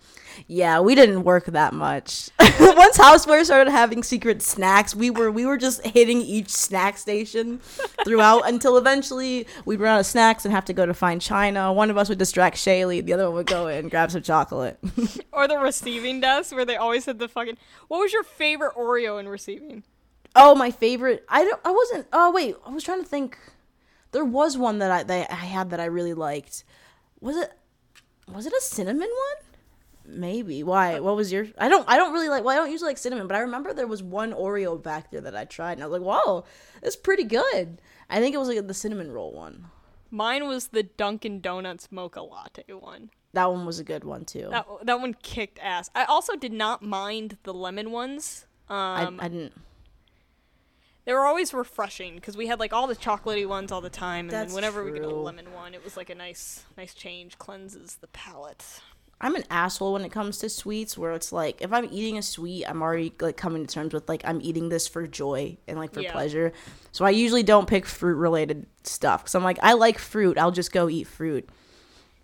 A: Yeah, we didn't work that much. [LAUGHS] Once Houseware started having secret snacks, we were we were just hitting each snack station throughout until eventually we'd run out of snacks and have to go to find China. One of us would distract Shaylee, the other one would go in and grab some chocolate. [LAUGHS]
B: or the receiving desk where they always had the fucking. What was your favorite Oreo in receiving?
A: Oh, my favorite. I don't. I wasn't. Oh wait, I was trying to think. There was one that I that I had that I really liked. Was it? Was it a cinnamon one? Maybe. Why? What was your? I don't. I don't really like. Well, I don't usually like cinnamon, but I remember there was one Oreo back there that I tried, and I was like, "Whoa, it's pretty good." I think it was like the cinnamon roll one.
B: Mine was the Dunkin' Donuts mocha latte one.
A: That one was a good one too.
B: That that one kicked ass. I also did not mind the lemon ones.
A: I,
B: Um,
A: I didn't.
B: they were always refreshing because we had like all the chocolatey ones all the time, and
A: That's
B: then whenever we get a lemon one, it was like a nice nice change, cleanses the palate.
A: I'm an asshole when it comes to sweets where it's like if I'm eating a sweet, I'm already like coming to terms with like I'm eating this for joy and like for
B: Yeah.
A: pleasure. So I usually don't pick fruit related stuff cuz I'm like I like fruit, I'll just go eat fruit.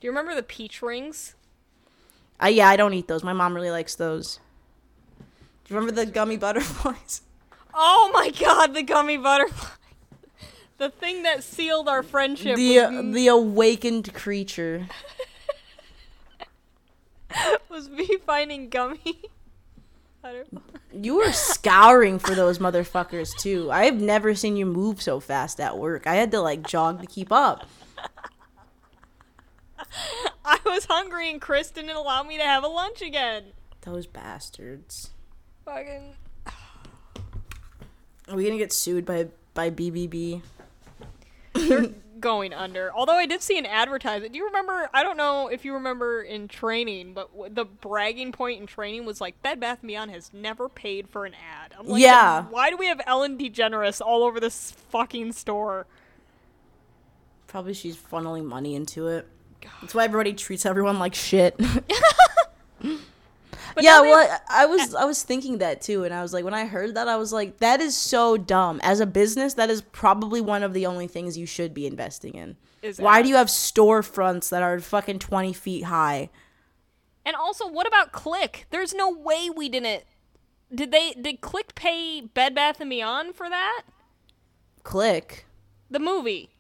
B: Do you remember the peach rings?
A: I yeah, I don't eat those. My mom really likes those. Do you remember the gummy butterflies? [LAUGHS]
B: Oh my god, the gummy butterfly. [LAUGHS] the thing that sealed our friendship
A: The
B: was,
A: uh, the awakened creature. [LAUGHS] [LAUGHS]
B: was me finding gummy. [LAUGHS]
A: You were scouring for those motherfuckers too. I have never seen you move so fast at work. I had to like jog to keep up. [LAUGHS]
B: I was hungry and Chris didn't allow me to have a lunch again.
A: Those bastards.
B: Fucking.
A: Are we gonna get sued by by BBB?
B: They're going under. Although I did see an advertisement. Do you remember? I don't know if you remember in training, but w- the bragging point in training was like Bed Bath Beyond has never paid for an ad. I'm like,
A: Yeah.
B: Why do we have Ellen DeGeneres all over this fucking store?
A: Probably she's funneling money into it. That's why everybody treats everyone like shit. [LAUGHS] Yeah, well, I I was I was thinking that too, and I was like, when I heard that, I was like, that is so dumb. As a business, that is probably one of the only things you should be investing in.
B: Is
A: Why do you have storefronts that are fucking twenty feet high?
B: And also, what about Click? There's no way we didn't. Did they? Did Click pay Bed Bath and Beyond for that?
A: Click.
B: The movie.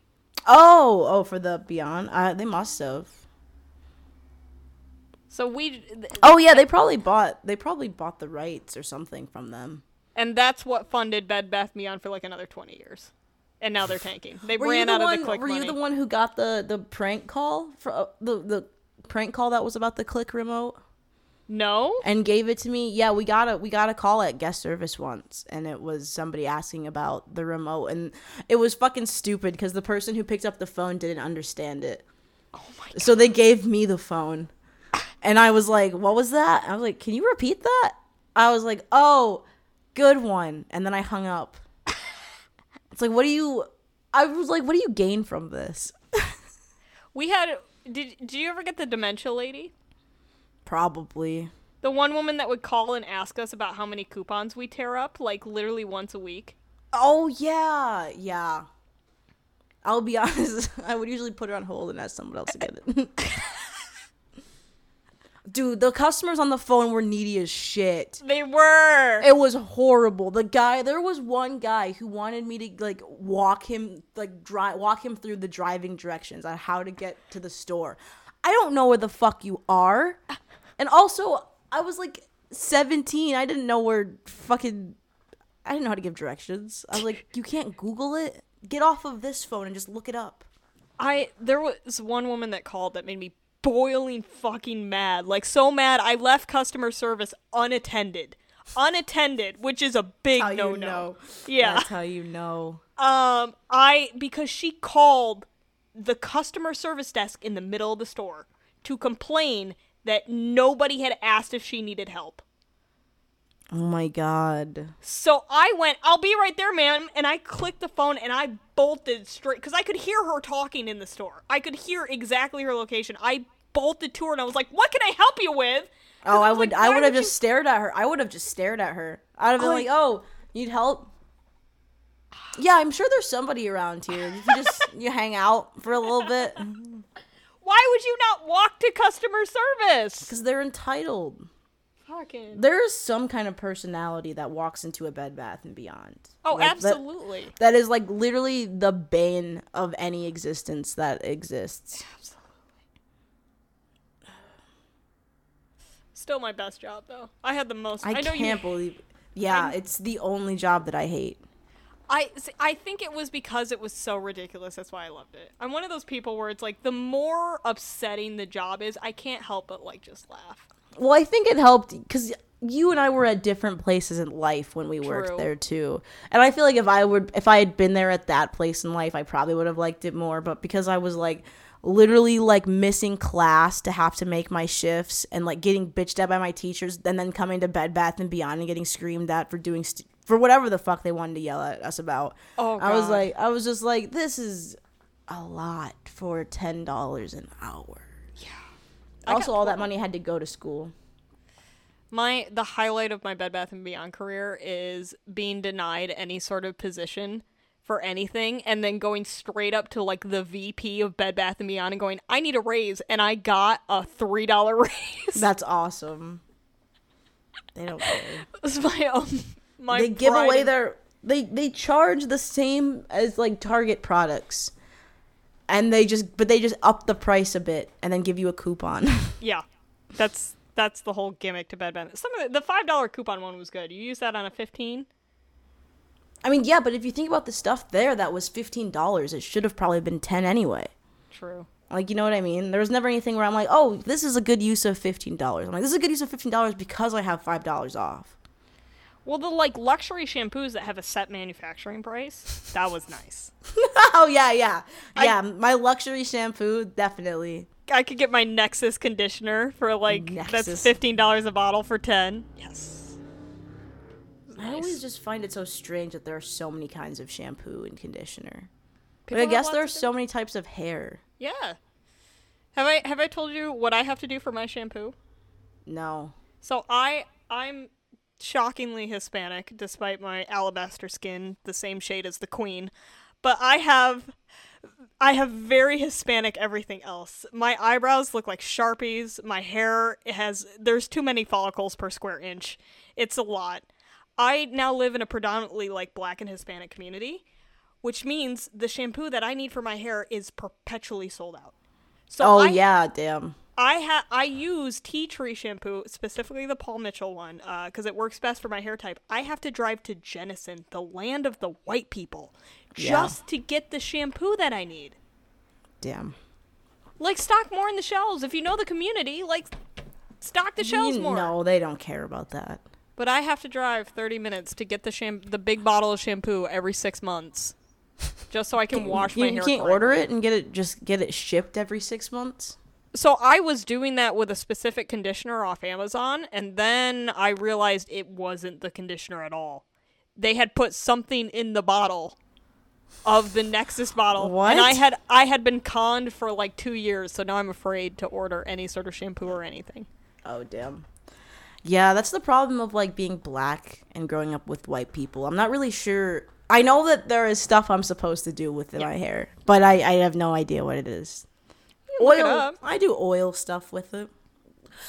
A: Oh, oh, for the Beyond, uh, they must have.
B: So we,
A: Oh yeah, they probably bought they probably bought the rights or something from them.
B: and that's what funded Bed Bath Beyond for like another 20 years. And now they're tanking. They
A: Were
B: ran
A: the
B: out
A: one?
B: of the Click
A: were
B: money.
A: you the one who got the the prank call for uh, the the prank call that was about the Click remote
B: No.
A: and gave it to me? Yeah, we got a we got a call at guest service once, and it was somebody asking about the remote, and it was fucking stupid because the person who picked up the phone didn't understand it.
B: Oh my god.
A: So they gave me the phone. And I was like, what was that? I was like, can you repeat that? I was like, oh, good one. And then I hung up. [LAUGHS] It's like, what do you. I was like, what do you gain from this?
B: We had. Did Did you ever get the dementia lady?
A: Probably.
B: The one woman that would call and ask us about how many coupons we tear up, like literally once a week.
A: Oh, yeah. Yeah. I'll be [LAUGHS] honest. I would usually put it on hold and ask someone else to get it. [LAUGHS] Dude, the customers on the phone were needy as shit.
B: They were.
A: It was horrible. The guy, there was one guy who wanted me to like walk him, like drive, walk him through the driving directions on how to get to the store. I don't know where the fuck you are, and also I was like seventeen. I didn't know where fucking. I didn't know how to give directions. I was like, you can't Google it. Get off of this phone and just look it up.
B: I there was one woman that called that made me boiling fucking mad. Like so mad I left customer service unattended. Unattended, which is a big no no.
A: know.
B: Yeah.
A: That's how you know.
B: Um I because she called the customer service desk in the middle of the store to complain that nobody had asked if she needed help.
A: Oh my god.
B: So I went, I'll be right there, ma'am. And I clicked the phone and I bolted straight because I could hear her talking in the store. I could hear exactly her location. I bolted to her and I was like, "What can I help you with?
A: Oh, I
B: was
A: would.
B: like,
A: I would have
B: you-"
A: just stared at her. I would have just stared at her. I'd have been
B: Like-
A: like, "Oh, need help?" Yeah, I'm sure there's somebody around here. You can just [LAUGHS] you hang out for a little bit
B: Why would you not walk to customer service?
A: because they're entitled.
B: Fucking.
A: There is some kind of personality that walks into a Bed Bath and Beyond.
B: Oh,
A: Like, that-
B: absolutely.
A: that is like literally the bane of any existence that exists. Absolutely.
B: Still my best job though. I had the most. I,
A: I, can't believe. Yeah,
B: I-
A: it's the only job that I hate.
B: I I think it was because it was so ridiculous. That's why I loved it. I'm one of those people where it's like the more upsetting the job is, I can't help but like just laugh.
A: Well, I think it helped because you and I were at different places in life when we
B: True.
A: worked there too. And I feel like if I would, if I had been there at that place in life, I probably would have liked it more. But because I was like literally like missing class to have to make my shifts and like getting bitched at by my teachers, and then coming to Bed Bath and Beyond and getting screamed at for doing st- for whatever the fuck they wanted to yell at us about.
B: Oh,
A: I was like, I was just like, this is a lot for ten dollars an hour.
B: I
A: Also, all that money had to go to school.
B: My the highlight of my Bed Bath and Beyond career is being denied any sort of position for anything and then going straight up to like the VP of Bed Bath and Beyond and going, "I need a raise." And I got a $3 [LAUGHS] raise.
A: That's awesome. They don't care. [LAUGHS]
B: That's my um my
A: they give
B: pride
A: away
B: in-
A: their they they charge the same as like Target products. And they just but they just up the price a bit and then give you a coupon. [LAUGHS]
B: Yeah. That's that's the whole gimmick to Bed Bath. Some of the, the $5 coupon one was good. You use that on a 15?
A: I mean, yeah, but if you think about the stuff there that was $15, it should have probably been 10 anyway.
B: True.
A: Like, you know what I mean? There was never anything where I'm like, "Oh, this is a good use of $15." I'm like, "This is a good use of $15 because I have $5 off."
B: Well, the like luxury shampoos that have a set manufacturing price, that was nice. [LAUGHS]
A: oh, yeah, yeah.
B: I-
A: Yeah, my luxury shampoo definitely.
B: I could get my Nexxus conditioner for like that's fifteen dollars a bottle for ten. Yes.
A: I always just find it so strange that there are so many kinds of shampoo and conditioner. But I guess there are so many types of hair.
B: Yeah. Have I have I told you what I have to do for my shampoo?
A: No.
B: So I I'm shockingly Hispanic despite my alabaster skin, the same shade as the queen. But I have I have very Hispanic everything else. My eyebrows look like Sharpies. My hair has there's too many follicles per square inch. It's a lot. I now live in a predominantly like black and Hispanic community, which means the shampoo that I need for my hair is perpetually sold out. So
A: Oh
B: I
A: yeah, damn.
B: I ha- I use tea tree shampoo, specifically the Paul Mitchell one, uh, because it works best for my hair type. I have to drive to Jenison, the land of the white people,
A: Yeah.
B: just to get the shampoo that I need.
A: Damn.
B: Like stock more in the shelves. If you know the community, like stock the shelves
A: You-
B: more.
A: No, they don't care about that.
B: But I have to drive 30 minutes to get the sham- the big bottle of shampoo every six months, just so I can wash
A: you,
B: my
A: you
B: hair.
A: You can't
B: correctly.
A: order it and get it just get it shipped every six months.
B: So I was doing that with a specific conditioner off Amazon, and then I realized it wasn't the conditioner at all. They had put something in the bottle of the Nexxus bottle, and I had I had been conned for like two years, so now I'm afraid to order any sort of shampoo or anything.
A: Oh damn. Yeah, that's the problem of like being black and growing up with white people. I'm not really sure. I know that there is stuff I'm supposed to do with my hair, but I, I have no idea what it is. Oil. I do oil stuff with it.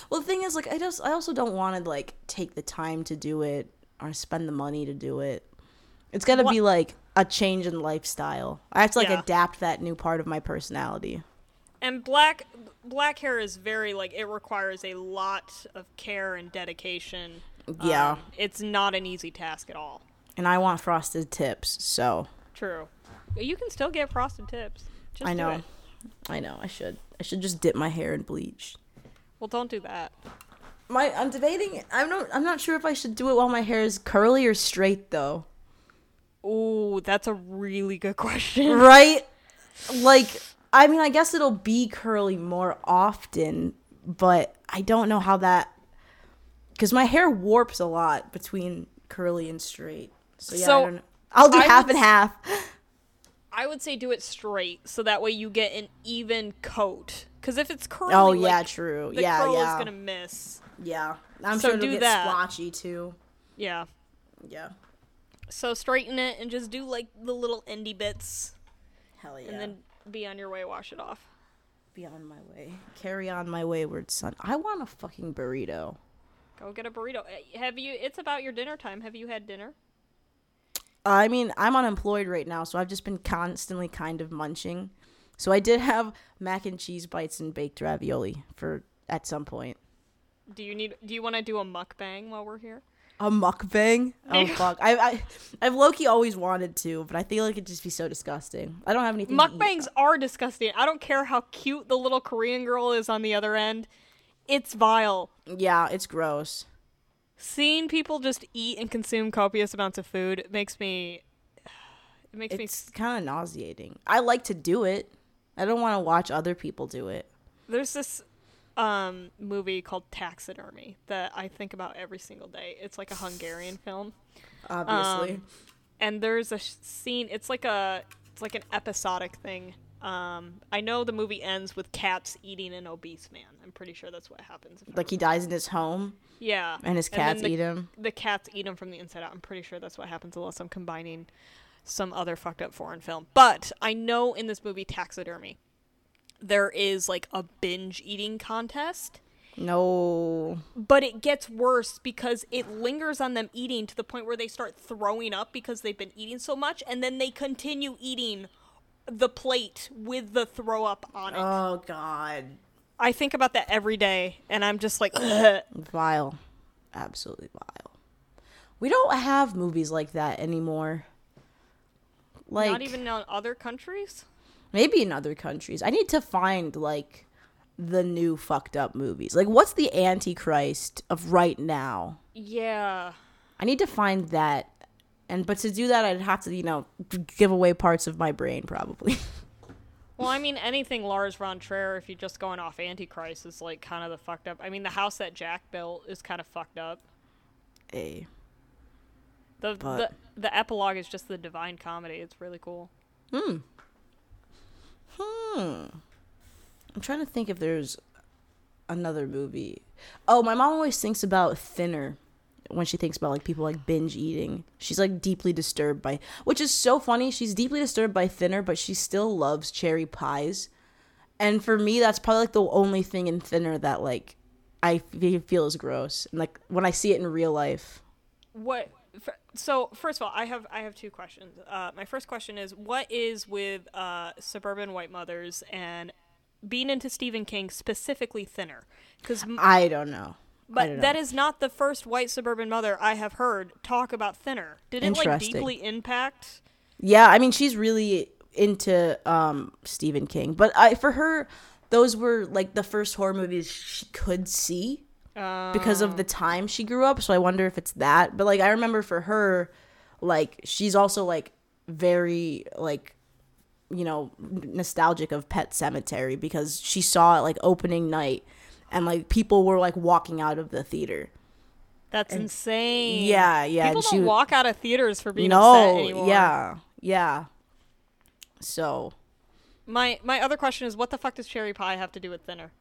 A: Well, the thing is, like, I just I also don't want to like take the time to do it or spend the money to do it. It's got to
B: What-
A: be like a change in lifestyle. I have to like
B: Yeah.
A: adapt that new part of my personality.
B: And black black hair is very like it requires a lot of care and dedication.
A: Yeah.
B: Um, it's not an easy task at all.
A: And I want frosted tips, so
B: True. You can still get frosted tips. Just
A: I know. I know. I should. I should just dip my hair in bleach.
B: Well, don't do that.
A: My I'm debating. I'm not. I'm not sure if I should do it while my hair is curly or straight though.
B: Oh, that's a really good question. [LAUGHS]
A: Right? Like, I mean, I guess it'll be curly more often, but I don't know how that. Because my hair warps a lot between curly and straight. So yeah,
B: So,
A: I don't know. I'll do
B: I
A: half
B: would
A: and half. [LAUGHS]
B: I would say do it straight, so that way you get an even coat. Because if it's curly,
A: Oh
B: like,
A: yeah, true.
B: the
A: yeah,
B: curl
A: yeah,
B: is gonna miss.
A: yeah. I'm
B: So
A: sure it'll
B: do
A: get
B: that.
A: splotchy too.
B: Yeah.
A: Yeah.
B: So straighten it and just do like the little indie bits,
A: Hell yeah.
B: and then be on your way. Wash it off.
A: be on my way. Carry on my wayward son. I want a fucking burrito.
B: Go get a burrito. Eh, Have you? It's about your dinner time. Have you had dinner?
A: I mean, I'm unemployed right now, so I've just been constantly kind of munching. So I did have mac and cheese bites and baked ravioli for at some point.
B: Do you need? Do you want to do a mukbang while we're here?
A: A mukbang? [LAUGHS] Oh fuck! I I I've Loki always wanted to, but I feel like it'd just be so disgusting. I don't have anything.
B: Mukbangs are disgusting. I don't care how cute the little Korean girl is on the other end. It's vile.
A: Yeah, it's gross.
B: Seeing people just eat and consume copious amounts of food makes me. It makes me.
A: Kind of nauseating. I like to do it. I don't want to watch other people do it.
B: There's this um, movie called Taxidermy that I think about every single day. It's like a Hungarian film.
A: Obviously.
B: Um, and there's a sh- scene it's like a it's like an episodic thing um i know the movie ends with cats eating an obese man. I'm pretty sure that's what happens
A: like he dies in his home?
B: Yeah.
A: And his cats
B: the,
A: eat him.
B: the cats eat him from the inside out. I'm pretty sure that's what happens unless i'm combining some other fucked up foreign film. But i know in this movie taxidermy there is like a binge eating contest.
A: No.
B: but it gets worse because it lingers on them eating to the point where they start throwing up because they've been eating so much and then they continue eating the plate with the throw up on it.
A: Oh god.
B: I think about that every day and I'm just like [CLEARS THROAT] "Ugh."
A: Vile. Absolutely vile. We don't have movies like that anymore. Like
B: not even in other countries.
A: maybe in other countries. I need to find like the new fucked up movies. Like what's the antichrist of right now?
B: Yeah.
A: I need to find that. And but to do that I'd have to, you know, give away parts of my brain probably. [LAUGHS]
B: Well, I mean anything Lars von Trier if you're just going off Antichrist is like kind of the fucked up. I mean the house that Jack built is kind of fucked up.
A: a
B: The
A: But-
B: the the epilogue is just the divine comedy. It's really cool.
A: Hmm. Hmm. I'm trying to think if there's another movie. Oh, my mom always thinks about Thinner when she thinks about like people like binge eating. She's like deeply disturbed by which is so funny. She's deeply disturbed by Thinner, but she still loves cherry pies. And for me, that's probably like the only thing in Thinner that like I feel is gross. And like when I see it in real life.
B: What? So first of all, I have I have two questions. Uh, my first question is, what is with uh, suburban white mothers and being into Stephen King specifically thinner? Because
A: I don't know.
B: But that is not the first white suburban mother I have heard talk about thinner. Did it like deeply impact?
A: Yeah, I mean she's really into um Stephen King, but I for her those were like the first horror movies she could see because of the time she grew up. So I wonder if it's that. But like I remember for her, like she's also like very like you know nostalgic of Pet Sematary because she saw it like opening night and like people were like walking out of the theater.
B: That's insane.
A: Yeah, yeah.
B: People don't walk out of theaters for being
A: no,
B: anymore.
A: yeah, yeah. So
B: My my other question is, what the fuck does cherry pie have to do with thinner?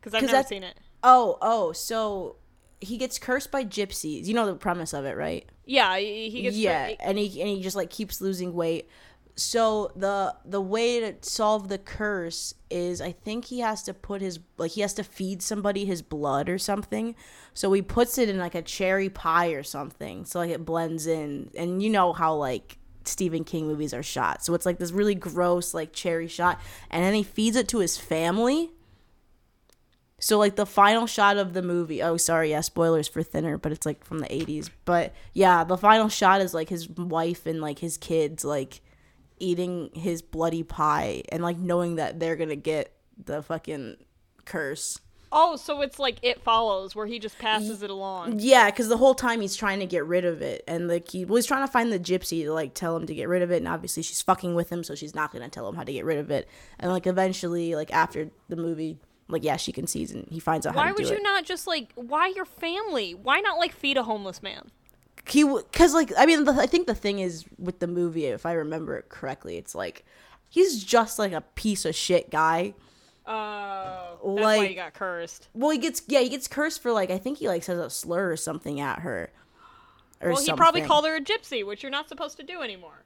B: Because I've
A: 'Cause
B: never seen it.
A: Oh, oh, so he gets cursed by gypsies. You know the premise of it, right?
B: Yeah, he he gets
A: yeah,
B: tra-
A: and he and he just like keeps losing weight. So the the way to solve the curse is I think he has to put his like he has to feed somebody his blood or something. So he puts it in like a cherry pie or something. So like it blends in. And you know how like Stephen King movies are shot. So it's like this really gross like cherry shot and then he feeds it to his family. So like the final shot of the movie. Oh, sorry, yeah, spoilers for Thinner, but it's like from the 80s. But yeah, the final shot is like his wife and like his kids like eating his bloody pie and like knowing that they're to get the fucking curse.
B: Oh, so it's like it follows, where he just passes it along.
A: Yeah, cuz the whole time he's trying to get rid of it and like he well, he's trying to find the gypsy to like tell him to get rid of it and obviously she's fucking with him so she's not to tell him how to get rid of it. And like eventually like after the movie like yeah, she concedes and he finds out how
B: Why would
A: it.
B: you not just like why your family? Why not like feed a homeless man?
A: He because like i mean the, i think the thing is with the movie if i remember it correctly it's like he's just like a piece of shit guy
B: Oh, that's why
A: Like-
B: he got cursed.
A: well he gets yeah he gets cursed for like i think he like says a slur or something at her or
B: Well, he probably called her a gypsy, which you're not supposed to do anymore.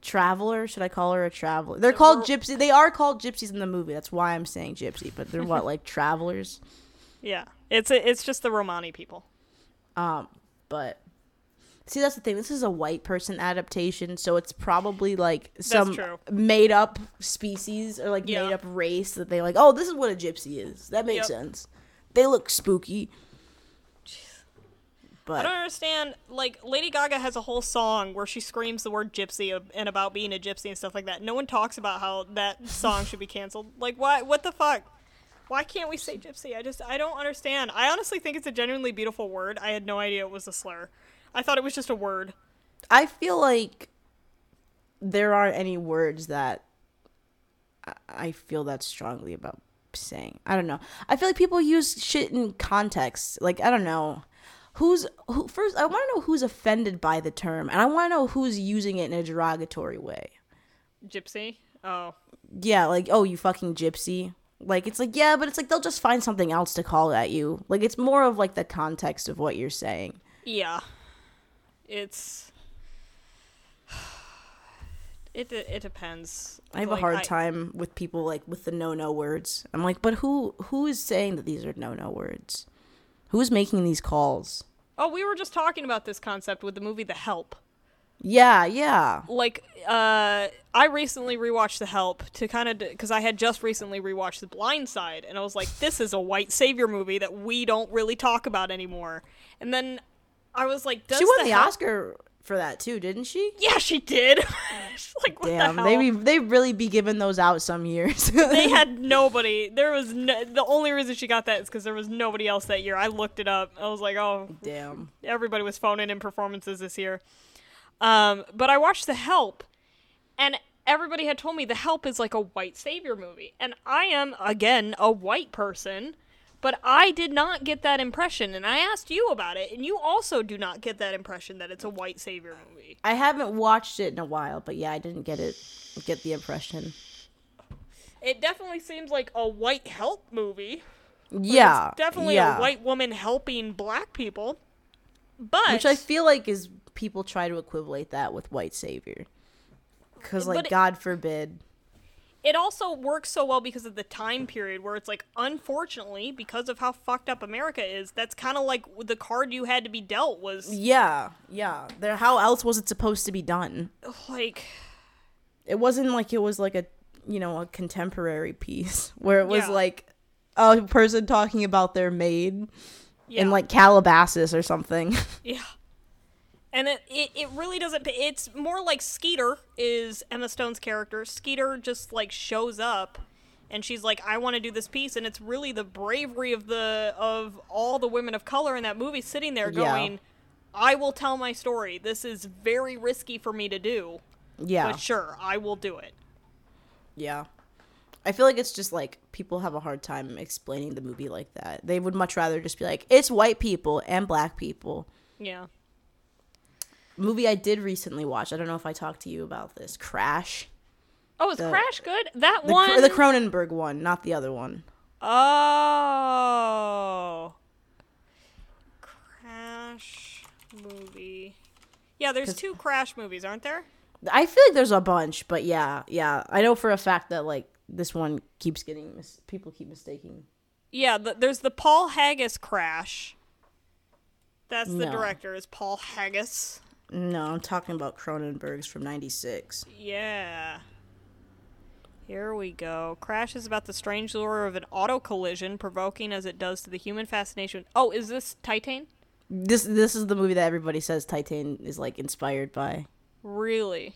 A: traveler should i call her a traveler they're called gypsy they are called gypsies in the movie that's why i'm saying gypsy but they're what [LAUGHS] like travelers
B: Yeah, it's a, it's just the Romani people.
A: um but see that's the thing this is a white person adaptation so it's probably like some made up species or like
B: Yeah.
A: made up race that they like oh this is what a gypsy is that makes
B: Yep.
A: sense they look spooky But I
B: don't understand. Like Lady Gaga has a whole song where she screams the word gypsy and about being a gypsy and stuff like that. No one talks about how that song should be canceled. Like, why? What the fuck? Why can't we say gypsy? I just I don't understand. I honestly think it's a genuinely beautiful word. I had no idea it was a slur. I thought it was just a word.
A: i feel like there aren't any words that I- feel that strongly about saying i don't know i feel like people use shit in context like i don't know who's who first i want to know who's offended by the term and i want to know who's using it in a derogatory way
B: Gypsy. Oh,
A: yeah like oh you fucking gypsy like it's like yeah but it's like they'll just find something else to call at you like it's more of like the context of what you're saying
B: yeah. It's. [SIGHS] It it depends.
A: i have
B: Like,
A: a hard
B: I-
A: time with people like with the no no words i'm like but who who is saying that these are no no words who's making these calls
B: Oh, we were just talking about this concept with the movie The Help.
A: Yeah yeah.
B: Like uh i recently rewatched the help to kind of because i had just recently rewatched the blind side and i was like this is a white savior movie that we don't really talk about anymore. And then i was like does
A: she won the
B: Help-
A: oscar for that too didn't she?
B: Yeah she did. [LAUGHS] Like what
A: damn
B: the
A: they they really be giving those out some years. [LAUGHS]
B: They had nobody. There was no, the only reason she got that is because there was nobody else that year. I looked it up. I was like oh
A: damn.
B: everybody was phoning in performances this year. Um, but I watched The Help, and everybody had told me The Help is like a white savior movie, and I am again a white person, but I did not get that impression, and I asked you about it, and you also do not get that impression that it's a white savior movie.
A: I haven't watched it in a while, but yeah, I didn't get it. Get the impression.
B: It definitely seems like a white help movie.
A: Yeah,
B: it's definitely
A: yeah.
B: a white woman helping black people. But
A: which I feel like is people try to equivalate that with white savior, because like
B: it-
A: God forbid.
B: it also works so well because of the time period where it's like unfortunately because of how fucked up america is that's kind of like the card you had to be dealt was
A: Yeah, yeah. There, how else was it supposed to be done?
B: like
A: It wasn't like it was like a you know a contemporary piece [LAUGHS] where it was
B: Yeah.
A: like a person talking about their maid
B: yeah
A: in like Calabasas or something. [LAUGHS]
B: yeah and it, it, it really doesn't it's more like skeeter is emma stone's character skeeter just like shows up and she's like i want to do this piece and it's really the bravery of the of all the women of color in that movie sitting there
A: Yeah.
B: going i will tell my story this is very risky for me to do
A: yeah,
B: but sure i will do it
A: yeah. I feel like it's just like people have a hard time explaining the movie like that. They would much rather just be like, it's white people and black people.
B: yeah
A: Movie I did recently watch. I don't know if I talked to you about this. Crash.
B: Oh, is
A: The-
B: Crash good? That
A: The,
B: one.
A: The Cronenberg one, not the other one.
B: oh. Crash movie. Yeah, there's two Crash movies, aren't there?
A: I feel like there's a bunch, but yeah, yeah. I know for a fact that like this one keeps getting mis- people keep mistaking.
B: Yeah, the, there's the Paul Haggis Crash. That's the
A: No.
B: director is Paul Haggis.
A: No, I'm talking about Cronenberg's from '96.
B: Yeah. Here we go. Crash is about the strange lure of an auto collision, provoking as it does to the human fascination. Oh, is this Titane?
A: This this is the movie that everybody says Titane is like inspired by.
B: Really?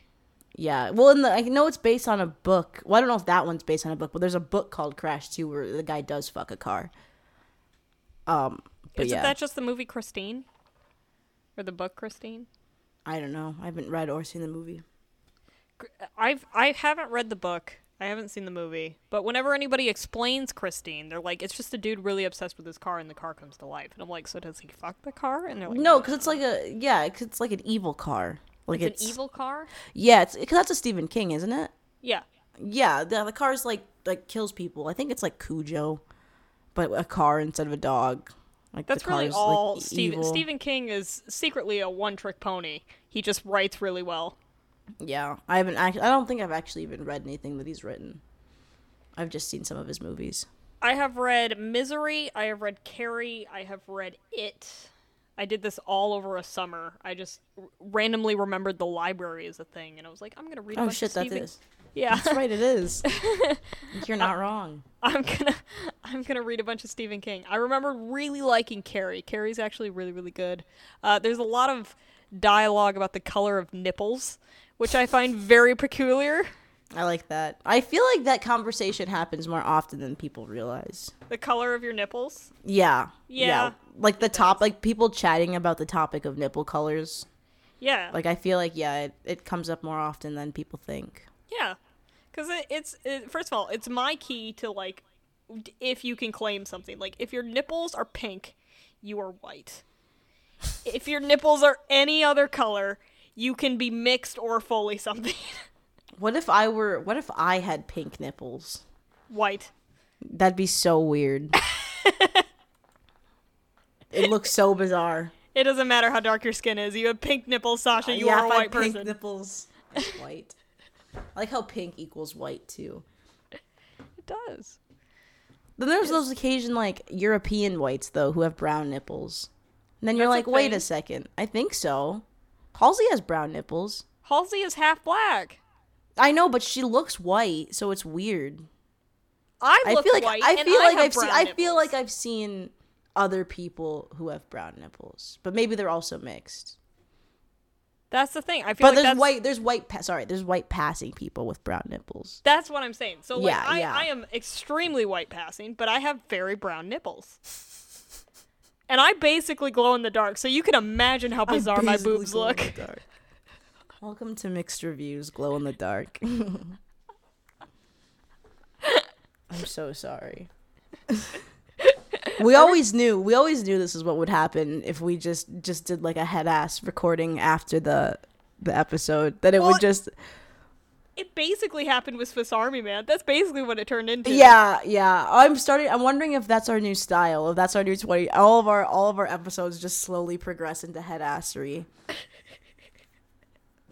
A: Yeah, well, in the I know it's based on a book. Well, I don't know if that one's based on a book, but there's a book called Crash too, where the guy does fuck a car. Um, but
B: Isn't
A: yeah,
B: that just the movie Christine? Or the book Christine?
A: I don't know. I haven't read or seen the movie.
B: I've I haven't read the book. I haven't seen the movie. But whenever anybody explains Christine, they're like, it's just a dude really obsessed with his car and the car comes to life. And I'm like, so does he fuck the car? And they're like,
A: No, because it's like a yeah, 'cause it's like an evil car. Like
B: it's,
A: it's,
B: an evil car?
A: Yeah, it's because that's a Stephen King, isn't it?
B: Yeah.
A: Yeah, the the car's like like kills people. I think it's like Cujo, but a car instead of a dog. Like
B: That's really all
A: like,
B: Stephen. Stephen King is secretly a one trick pony. He just writes really well.
A: Yeah, I haven't. Act- I don't think I've actually even read anything that he's written. I've just seen some of his movies.
B: I have read Misery, I have read Carrie, I have read It. I did this all over a summer. I just r- randomly remembered the library is a thing, and I was like, I'm gonna read. A
A: Oh shit,
B: of
A: that
B: Stephen-
A: is.
B: Yeah,
A: That's right, it is. [LAUGHS] You're not wrong.
B: I'm gonna [LAUGHS] I'm gonna read a bunch of Stephen King. I remember really liking Carrie. Carrie's actually really really good. Uh, there's a lot of dialogue about the color of nipples, which I find very peculiar.
A: I like that. I feel like that conversation happens more often than people realize.
B: The color of your nipples.
A: Yeah.
B: Yeah,
A: Like the top, like people chatting about the topic of nipple colors.
B: Yeah,
A: Like I feel like yeah, it, it comes up more often than people think.
B: Yeah, because it, it's it, first of all, it's my key to like if you can claim something. Like if your nipples are pink, you are white. [LAUGHS] if your nipples are any other color, you can be mixed or fully something. [LAUGHS]
A: What if I were? What if I had pink nipples?
B: white.
A: That'd be so weird. [LAUGHS] it looks so bizarre.
B: It doesn't matter how dark your skin is. You have pink nipples, Sasha. Uh, you
A: yeah,
B: are a white
A: had pink nipples, white. I like how pink equals white too.
B: it does.
A: Then there's those occasion like European whites though who have brown nipples. And then you're
B: That's a
A: like, wait
B: thing?
A: a second. I think so. Halsey has brown nipples.
B: Halsey is half black.
A: I know, but she looks white, so it's weird.
B: I
A: I feel like
B: white.
A: I feel
B: I
A: like I've seen
B: brown
A: I feel like I've seen other people who have brown nipples, but maybe they're also mixed.
B: That's the thing. I feel
A: But
B: like
A: there's white there's white pa- sorry, there's white passing people with brown nipples.
B: That's what I'm saying. So like
A: Yeah,
B: I,
A: yeah.
B: I am extremely white passing, but I have very brown nipples. And I basically glow in the dark, so you can imagine how bizarre my boobs look.
A: Welcome to Mixed Reviews, Glow in the Dark. [LAUGHS] I'm so sorry. [LAUGHS] we always knew. We always knew this is what would happen if we just just did like a head ass recording after the the episode. That it
B: Well,
A: would just
B: it basically happened with Swiss Army Man. That's basically what it turned into.
A: Yeah, yeah. I'm starting. I'm wondering if that's our new style. If that's our new twenty. All of our all of our episodes just slowly progress into headassery. [LAUGHS]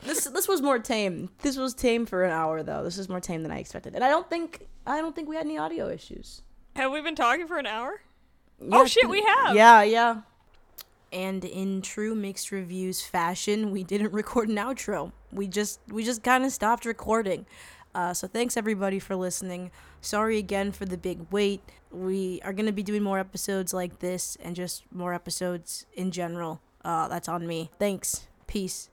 A: this this was more tame. This was tame for an hour though. This is more tame than I expected, and I don't think I don't think we had any audio issues.
B: Have we been talking for an hour?
A: Yeah,
B: oh shit, we have.
A: Yeah, yeah. And in true mixed reviews fashion, we didn't [LAUGHS] record an outro. We just we just kind of stopped recording. Uh, so thanks everybody for listening. Sorry again for the big wait. We are gonna be doing more episodes like this and just more episodes in general. Uh, that's on me. Thanks. Peace.